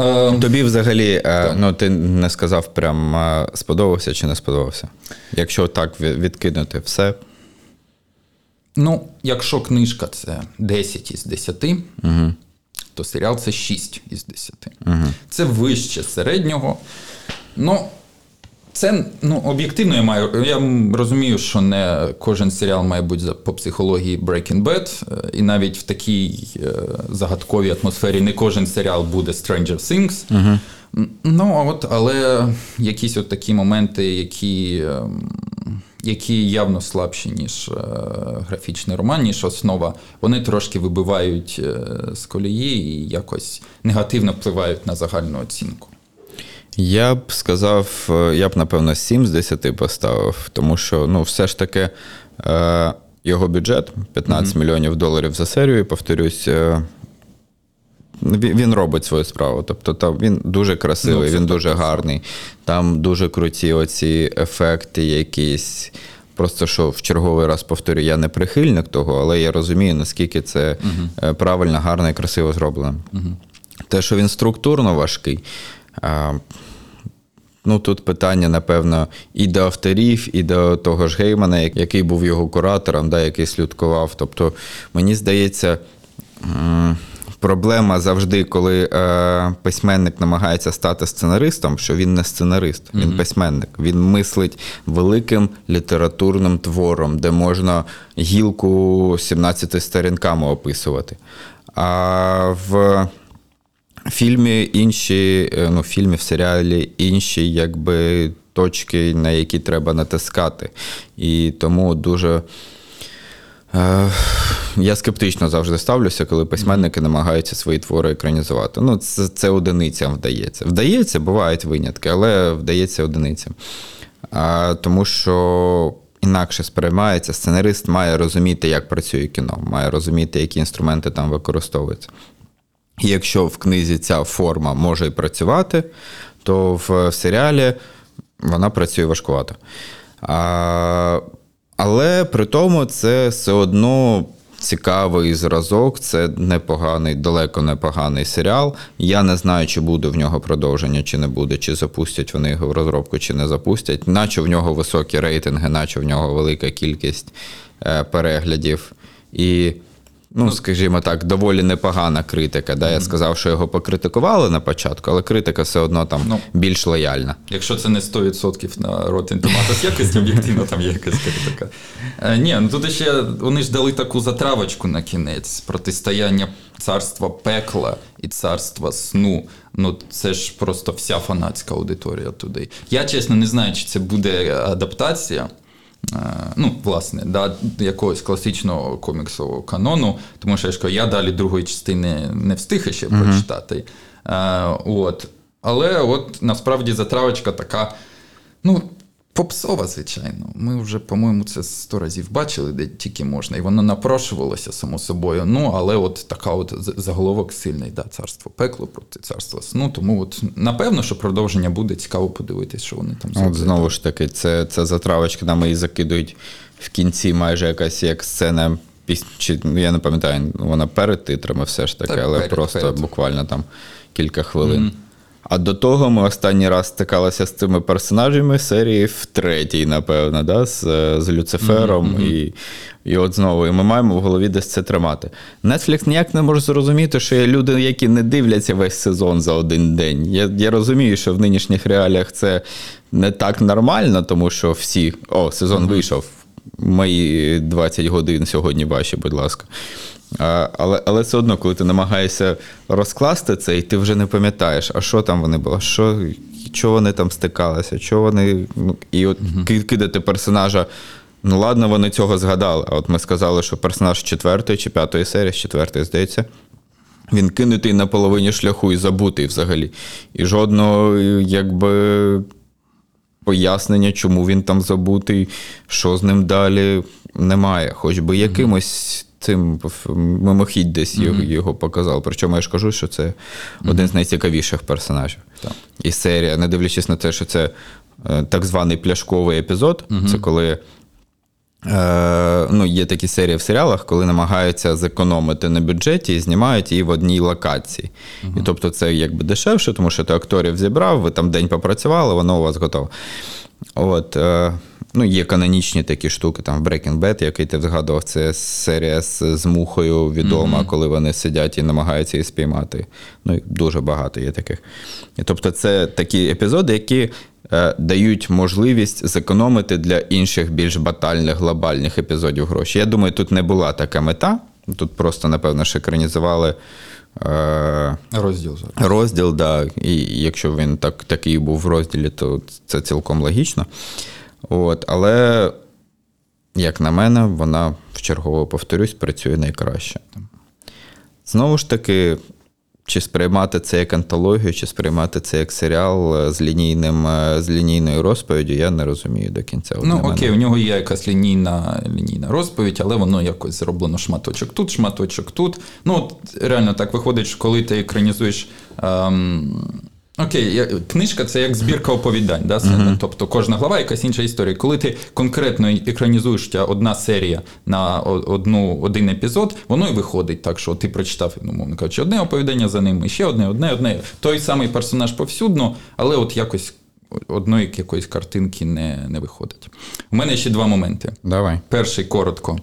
Е, тобі взагалі, е, ну ти не сказав прям е, сподобався чи не сподобався. Якщо так відкинути все, Ну, якщо книжка це 10 із 10, угу. то серіал це 6 із 10. Угу. Це вище середнього. Ну, це ну, об'єктивно я маю. Я розумію, що не кожен серіал має бути по психології Breaking Bad, е, і навіть в такій е, загадковій атмосфері не кожен серіал буде Stranger Things. Угу. Ну, от, але якісь от такі моменти, які ем, які явно слабші, ніж е, графічний роман, ніж основа, вони трошки вибивають е, з колії і якось негативно впливають на загальну оцінку. Я б сказав, е, я б, напевно, 7 з 10 поставив, тому що ну, все ж таки його бюджет 15 мільйонів доларів за серію, повторюсь. Він робить свою справу. Тобто там він дуже красивий, Ну, він дуже гарний. Там дуже круті оці ефекти, якісь. Просто що в черговий раз повторю, я не прихильник того, але я розумію, наскільки це е, правильно, гарно і красиво зроблено. Те, що він структурно важкий. а, Ну, тут питання, напевно, і до авторів, і до того ж Геймана, який був його куратором, да, який слідкував. Тобто, мені здається, проблема завжди, коли е, письменник намагається стати сценаристом, що він не сценарист, він письменник. Він мислить великим літературним твором, де можна гілку 17 сторінками описувати. А в фільмі інші, е, ну, в фільмі, в серіалі інші, якби точки, на які треба натискати. І тому дуже. Е, я скептично завжди ставлюся, коли письменники намагаються свої твори екранізувати. Ну, це, це одиницям вдається. Вдається, бувають винятки, але вдається одиницям. А, тому що інакше сприймається, сценарист має розуміти, як працює кіно, має розуміти, які інструменти там використовуються. І якщо в книзі ця форма може і працювати, то в серіалі вона працює важкувато. А, але при тому це все одно цікавий зразок, це непоганий, далеко непоганий серіал. Я не знаю, чи буде в нього продовження, чи не буде, чи запустять вони його в розробку, чи не запустять. Наче в нього високі рейтинги, наче в нього велика кількість е, переглядів. І Ну, скажімо так, доволі непогана критика. Да? Я сказав, що його покритикували на початку, але критика все одно там Ну. більш лояльна. Якщо це не 100% на Rotten Tomatoes, якось об'єктивно там є якась критика. Е, ні, ну тут ще вони ж дали таку затравочку на кінець протистояння царства пекла і царства сну. Ну, це ж просто вся фанатська аудиторія туди. Я чесно не знаю, чи це буде адаптація. Е, Ну, власне, да, якогось класичного коміксового канону, тому що я ж кажу, я далі другої частини не встиг ще прочитати. Е, от. Але от насправді затравочка така, ну, попсова, звичайно. Ми вже, по-моєму, це сто разів бачили, де тільки можна, і воно напрошувалося само собою. Ну, але от така от заголовок сильний, да, царство пекло проти царства сну. Тому от напевно, що продовження буде цікаво подивитись, що вони там От знову ж таки, це, це затравочка, нам її закидують в кінці, майже якась як сцена. Чи, ну, я не пам'ятаю, вона перед титрами все ж таки, Так, але перед, просто перед. буквально там кілька хвилин. А до того ми останній раз стикалися з цими персонажами серії в третій, напевно, да? з, е, з Люцифером. І, і от знову, і ми маємо в голові десь це тримати. Netflix ніяк не може зрозуміти, що є люди, які не дивляться весь сезон за один день. Я, я розумію, що в нинішніх реаліях це не так нормально, тому що всі, о, сезон вийшов. Мої 20 годин сьогодні ваші, будь ласка. А, але, але все одно, коли ти намагаєшся розкласти це, і ти вже не пам'ятаєш, а що там вони були, що, чого вони там стикалися, чого вони. Ну, і от ки- кидати персонажа. Ну, ладно, вони цього згадали. А от ми сказали, що персонаж четвертої чи п'ятої серії, з четвертої, здається, він кинутий на половині шляху і забутий взагалі. І жодного, якби. Пояснення, чому він там забутий, що з ним далі, немає. Хоч би якимось цим мимохідь десь його, його показав. Причому я ж кажу, що це один з найцікавіших персонажів. Так. І серія, не дивлячись на те, що це е, так званий пляшковий епізод, це коли. Е, ну, є такі серії в серіалах, коли намагаються зекономити на бюджеті і знімають її в одній локації. І тобто це якби дешевше, тому що ти акторів зібрав, ви там день попрацювали, воно у вас готове. От, е, ну, є канонічні такі штуки, там в Breaking Bad, який ти згадував, це серія з, з мухою відома, коли вони сидять і намагаються її спіймати. Ну, і дуже багато є таких. І тобто, це такі епізоди, які е, дають можливість зекономити для інших більш батальних глобальних епізодів гроші. Я думаю, тут не була така мета. Тут просто, напевно, ж екранізували. Е, Розділ зараз. розділ, да, і якщо він так, такий був в розділі, то це цілком логічно. От, але як на мене, вона вчергово повторюсь, працює найкраще. Знову ж таки, чи сприймати це як антологію, чи сприймати це як серіал е, з лінійним е, з лінійною розповіддю, я не розумію до кінця. Ну окей, мене. у нього є якась лінійна, лінійна розповідь, але воно якось зроблено шматочок тут, шматочок тут. Ну, от реально так виходить, що коли ти екранізуєш. Ем... Окей, книжка це як збірка оповідань, да, Сенна? тобто кожна глава якась інша історія. Коли ти конкретно екранізуєш одна серія на одну, один епізод, воно і виходить так, що ти прочитав, ну, мовно кажучи, одне оповідання за ним, і ще одне, одне, одне. Той самий персонаж повсюдно, але от якось одної якоїсь картинки не, не виходить. У мене ще два моменти. Давай. Перший коротко.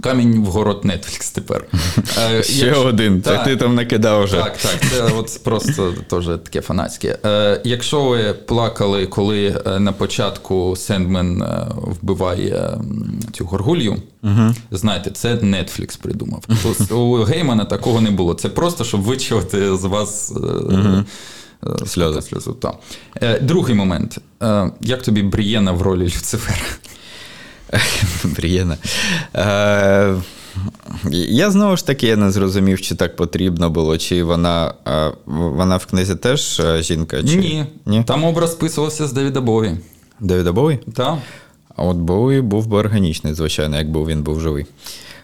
Камінь в город Netflix тепер. Е, Ще якщо- один. Так. Так ти там накидав вже. так, так, це от просто теж таке фанатське. Е, якщо ви плакали, коли е, на початку Сендмен вбиває цю горгулью, угу. знаєте, це Netflix придумав. Тобто У Геймана такого не було. Це просто, щоб вичувати з вас. сльозу. Е, Другий момент. Як тобі Брієна в ролі Люцифера? Приємно. Е, я знову ж таки я не зрозумів, чи так потрібно було, чи вона, е, вона в книзі теж е, жінка? Чи... Ні. Ні? Там образ списувався з Девіда Бові. Девіда Боуї? Так. А от Боуї був би органічний, звичайно, якби він був живий.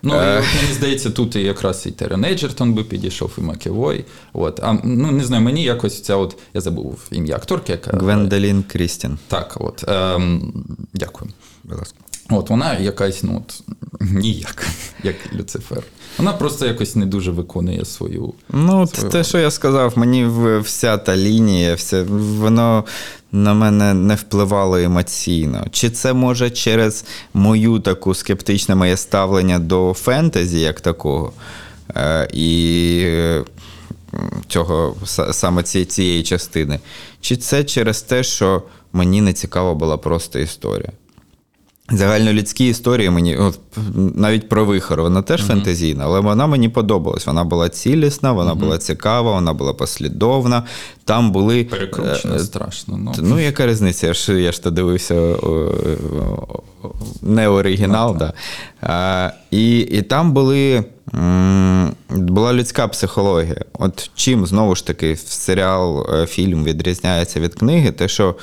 Ну, і мені здається, тут і якраз і Терен Еджертон би підійшов, і Макевой. От. А, ну, не знаю, мені якось ця от, я забув ім'я акторки, яка. Гвендолін Крістін. Так, от. Ем, дякую. Будь ласка. От вона якась, ну от, ніяк, як Люцифер. Вона просто якось не дуже виконує свою. Ну, от свою те, що я сказав, мені вся та лінія, все, воно на мене не впливало емоційно. Чи це може через мою таку скептичне моє ставлення до фентезі, як такого, е, і е, цього саме ці- цієї частини? Чи це через те, що мені не цікава була просто історія? Загальнолюдські історії мені, от, навіть про вихор, вона теж фентезійна, але вона мені подобалась. Вона була цілісна, вона була цікава, вона була послідовна. Там були. Перекручено е, страшно. Ну. Ну, яка різниця? Я ж, я ж то дивився о, о, не оригінал, да. а, і, і там були, м, була людська психологія. От чим знову ж таки серіал, е, фільм відрізняється від книги, те, що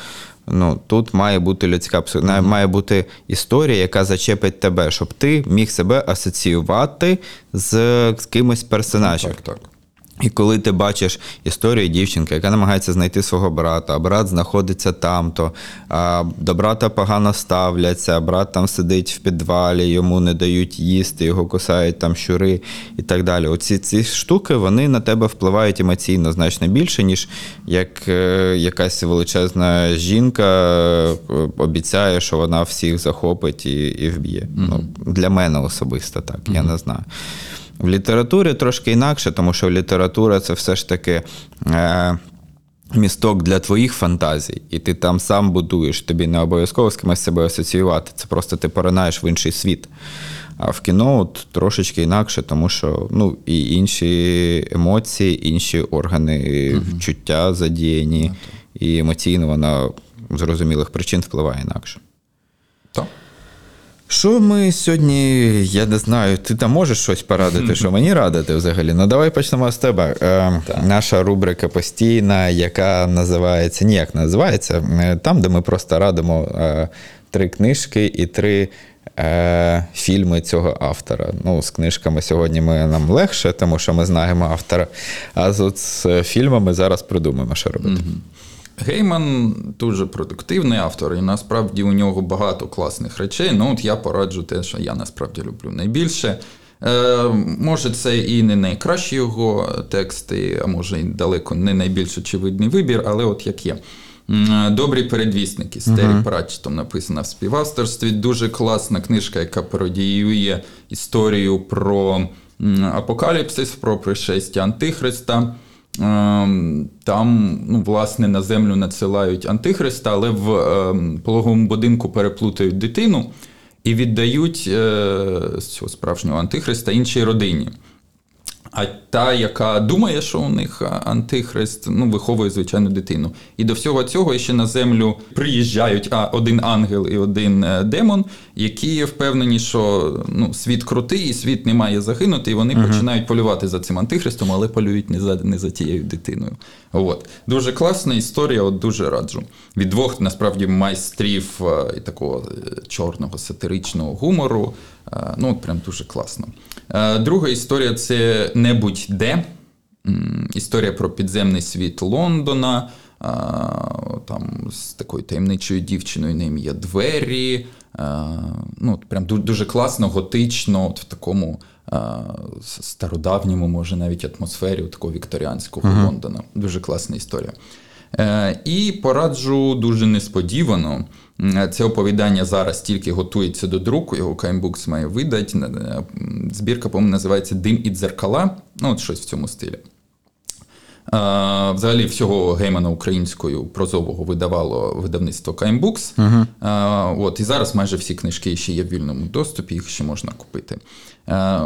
ну, тут має бути людська має бути історія, яка зачепить тебе, щоб ти міг себе асоціювати з, з кимось персонажем. Так, так. І коли ти бачиш історію дівчинки, яка намагається знайти свого брата, а брат знаходиться там, то а, до брата погано ставляться, брат там сидить в підвалі, йому не дають їсти, його кусають там щури і так далі. Оці ці штуки вони на тебе впливають емоційно значно більше, ніж як е, якась величезна жінка е, обіцяє, що вона всіх захопить і, і вб'є. Ну, для мене особисто так, я не знаю. В літературі трошки інакше, тому що література це все ж таки е, місток для твоїх фантазій, і ти там сам будуєш, тобі не обов'язково з кимось себе асоціювати. Це просто ти поринаєш в інший світ. А в кіно от трошечки інакше, тому що ну, і інші емоції, інші органи вчуття задіяні, і емоційно вона з зрозумілих причин впливає інакше. Так. Що ми сьогодні, я не знаю, ти там можеш щось порадити, що мені радити взагалі? Ну давай почнемо з тебе. Е, наша рубрика постійна, яка називається, ніяк називається, е, там, де ми просто радимо е, три книжки і три е, фільми цього автора. Ну, з книжками сьогодні ми, нам легше, тому що ми знаємо автора. А з, от з фільмами зараз придумаємо, що робити. Гейман дуже продуктивний автор, і насправді у нього багато класних речей. Ну, от я пораджу те, що я насправді люблю найбільше. Е, може, це і не найкращі його тексти, а може, і далеко не найбільш очевидний вибір, але от як є. Добрі передвісники з Террі Пратчетом написана в співавторстві. Дуже класна книжка, яка пародіює історію про апокаліпсис, про пришестя Антихриста. Ем, Там, ну, власне, на землю надсилають Антихриста, але в ем, пологовому будинку переплутають дитину і віддають е, цього справжнього Антихриста іншій родині. А та, яка думає, що у них антихрист, ну, виховує звичайну дитину. І до всього цього ще на землю приїжджають а, один ангел і один е, демон, які впевнені, що ну, світ крутий, і світ не має загинути, і вони угу. починають полювати за цим антихристом, але полюють не за не за тією дитиною. От. Дуже класна історія, от дуже раджу. Від двох насправді майстрів і такого е, чорного сатиричного гумору. Ну, от прям дуже класно. Друга історія це не будь-де. Історія про підземний світ Лондона. Там з такою таємничою дівчиною на ім'я Двері. Ну, Прям дуже класно, готично, от в такому стародавньому, може, навіть атмосфері такого вікторіанського uh-huh. Лондона. Дуже класна історія. Е, і пораджу дуже несподівано. Це оповідання зараз тільки готується до друку, його Каймбукс має видати. Е, збірка, по-моєму, називається Дим і дзеркала. Ну, от щось в цьому стилі. Взагалі, всього геймана українською прозового видавало видавництво Каймбукс. Uh-huh. От, І зараз майже всі книжки ще є в вільному доступі, їх ще можна купити.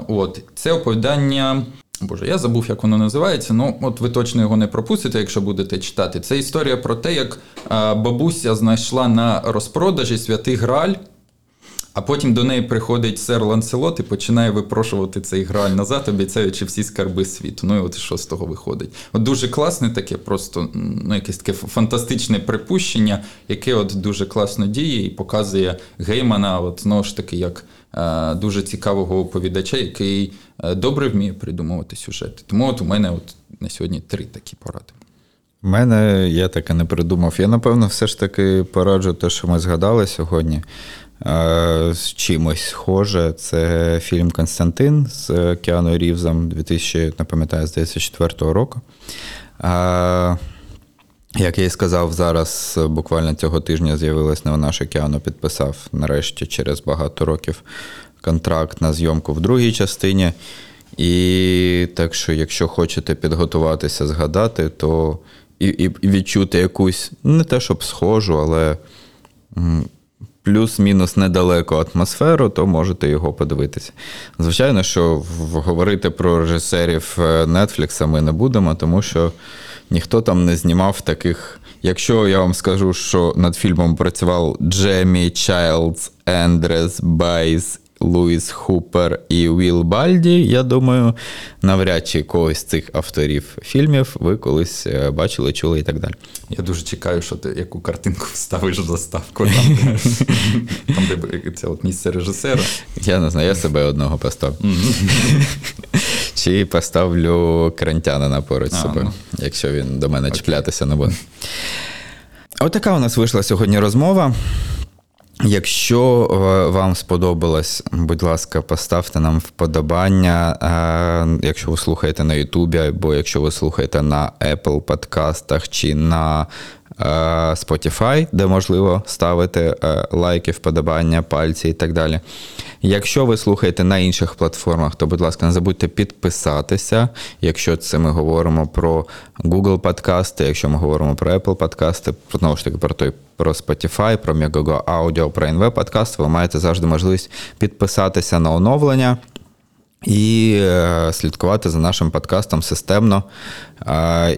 От, Це оповідання Боже, я забув, як воно називається. Ну, от ви точно його не пропустите, якщо будете читати. Це історія про те, як бабуся знайшла на розпродажі святий Граль, а потім до неї приходить сер Ланселот і починає випрошувати цей граль назад, обіцяючи всі скарби світу. Ну і от що з того виходить? От дуже класне таке, просто ну, якесь таке фантастичне припущення, яке от дуже класно діє і показує геймана, от знову ж таки, як. Е, дуже цікавого оповідача, який е, добре вміє придумувати сюжети. Тому от у мене от на сьогодні три такі поради. У мене я таке не придумав. Я, напевно, все ж таки пораджу те, що ми згадали сьогодні. Е, з чимось схоже. Це фільм Константин з Кіану Рівзом 2000, не пам'ятаю, здається, 4 року. Як я і сказав, зараз буквально цього тижня з'явилась новина, що Кіано підписав нарешті через багато років контракт на зйомку в другій частині. І так що, якщо хочете підготуватися, згадати, то і, і відчути якусь не те, щоб схожу, але плюс-мінус недалеко атмосферу, то можете його подивитися. Звичайно, що говорити про режисерів е, Netflix ми не будемо, тому що ніхто там не знімав таких. Якщо я вам скажу, що над фільмом працював Джемі Чайлдс, Ендрес Байс Луїс Хупер і Віл Бальді, я думаю, навряд чи когось з цих авторів фільмів ви колись е, бачили, чули і так далі. Я дуже чекаю, що ти яку картинку вставиш в заставку. Там, там де це от місце режисера. Я не знаю, я себе одного поставлю. Чи поставлю крантянина поруч з собою, ну. якщо він до мене чіплятися не буде. Отака у нас вийшла сьогодні розмова. Якщо е, вам сподобалось, будь ласка, поставте нам вподобання. Е, якщо ви слухаєте на Ютубі, або якщо ви слухаєте на Apple подкастах чи на Spotify, де можливо ставити е, лайки, вподобання, пальці і так далі. Якщо ви слухаєте на інших платформах, то, будь ласка, не забудьте підписатися. Якщо це ми говоримо про Google подкасти, якщо ми говоримо про Apple подкасти, знову ж таки про той про Spotify, про Megogo Audio, про NV подкаст, ви маєте завжди можливість підписатися на оновлення. І е, слідкувати за нашим подкастом системно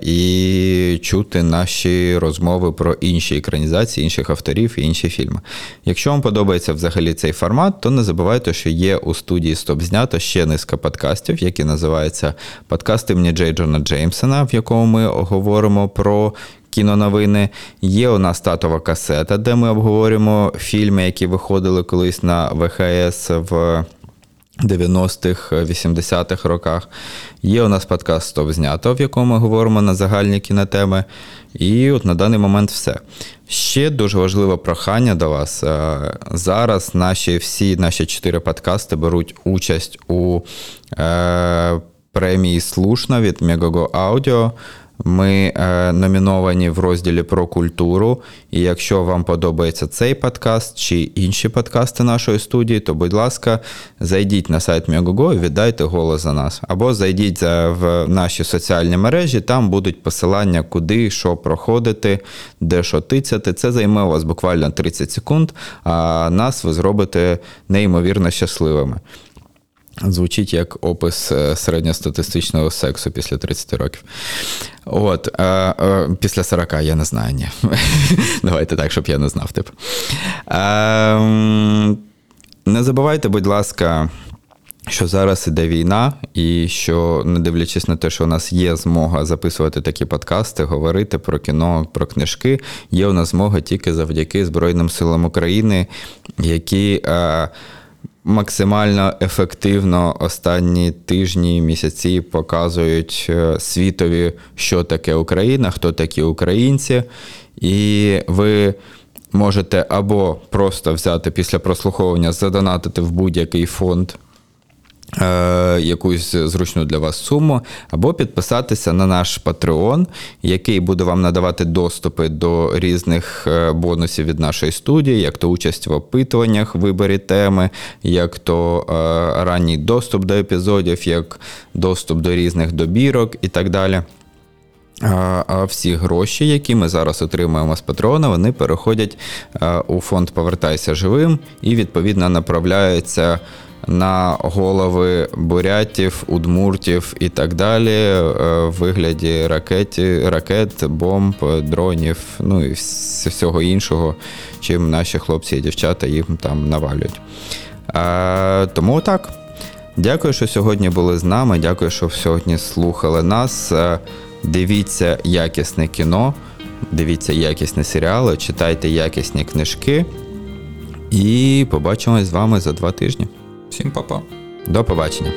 і чути наші розмови про інші екранізації, інших авторів і інші фільми. Якщо вам подобається взагалі цей формат, то не забувайте, що є у студії Стоп знято ще низка подкастів, які називаються подкасти імені Джей Джона Джеймсона, в якому ми говоримо про. Кіноновини. Є у нас татова касета, де ми обговорюємо фільми, які виходили колись на ВХС в 90-х, 80-х роках. Є у нас подкаст «Стоп знято, в якому ми говоримо на загальні кінотеми. І от на даний момент все. Ще дуже важливе прохання до вас. Е, зараз наші всі наші чотири подкасти беруть участь у е, премії Слушна від Megogo Audio. Ми е, номіновані в розділі про культуру. І якщо вам подобається цей подкаст чи інші подкасти нашої студії, то, будь ласка, зайдіть на сайт Megogo і віддайте голос за нас. Або зайдіть в наші соціальні мережі, там будуть посилання, куди що проходити, де що тицяти. Це займе у вас буквально 30 секунд, а нас ви зробите неймовірно щасливими. Звучить як опис е, середньостатистичного сексу після 30 років. От, е, е, після 40, я не знаю, ні. Давайте так, щоб я не знав. Типу. Е, не забувайте, будь ласка, що зараз іде війна, і що, не дивлячись на те, що у нас є змога записувати такі подкасти, говорити про кіно, про книжки, є у нас змога тільки завдяки Збройним силам України, які. Е, максимально ефективно останні тижні, місяці показують е, світові, що таке Україна, хто такі українці, і ви. Можете або просто взяти після прослуховування, задонатити в будь-який фонд якусь зручну для вас суму, або підписатися на наш Patreon, який буде вам надавати доступи до різних е, бонусів від нашої студії, як то участь в опитуваннях, виборі теми, як то е, ранній доступ до епізодів, як доступ до різних добірок і так далі. А всі гроші, які ми зараз отримуємо з Патрона, вони переходять е, у фонд Повертайся живим і відповідно направляються на голови бурятів, удмуртів і так далі е, в вигляді ракеті, ракет, бомб, дронів, ну і всього іншого, чим наші хлопці і дівчата їм там навалюють. А, тому так. Дякую, що сьогодні були з нами. Дякую, що сьогодні слухали нас. Е, Дивіться якісне кіно, дивіться якісні серіали, читайте якісні книжки. І побачимось з вами за два тижні. Всім па-па. До побачення.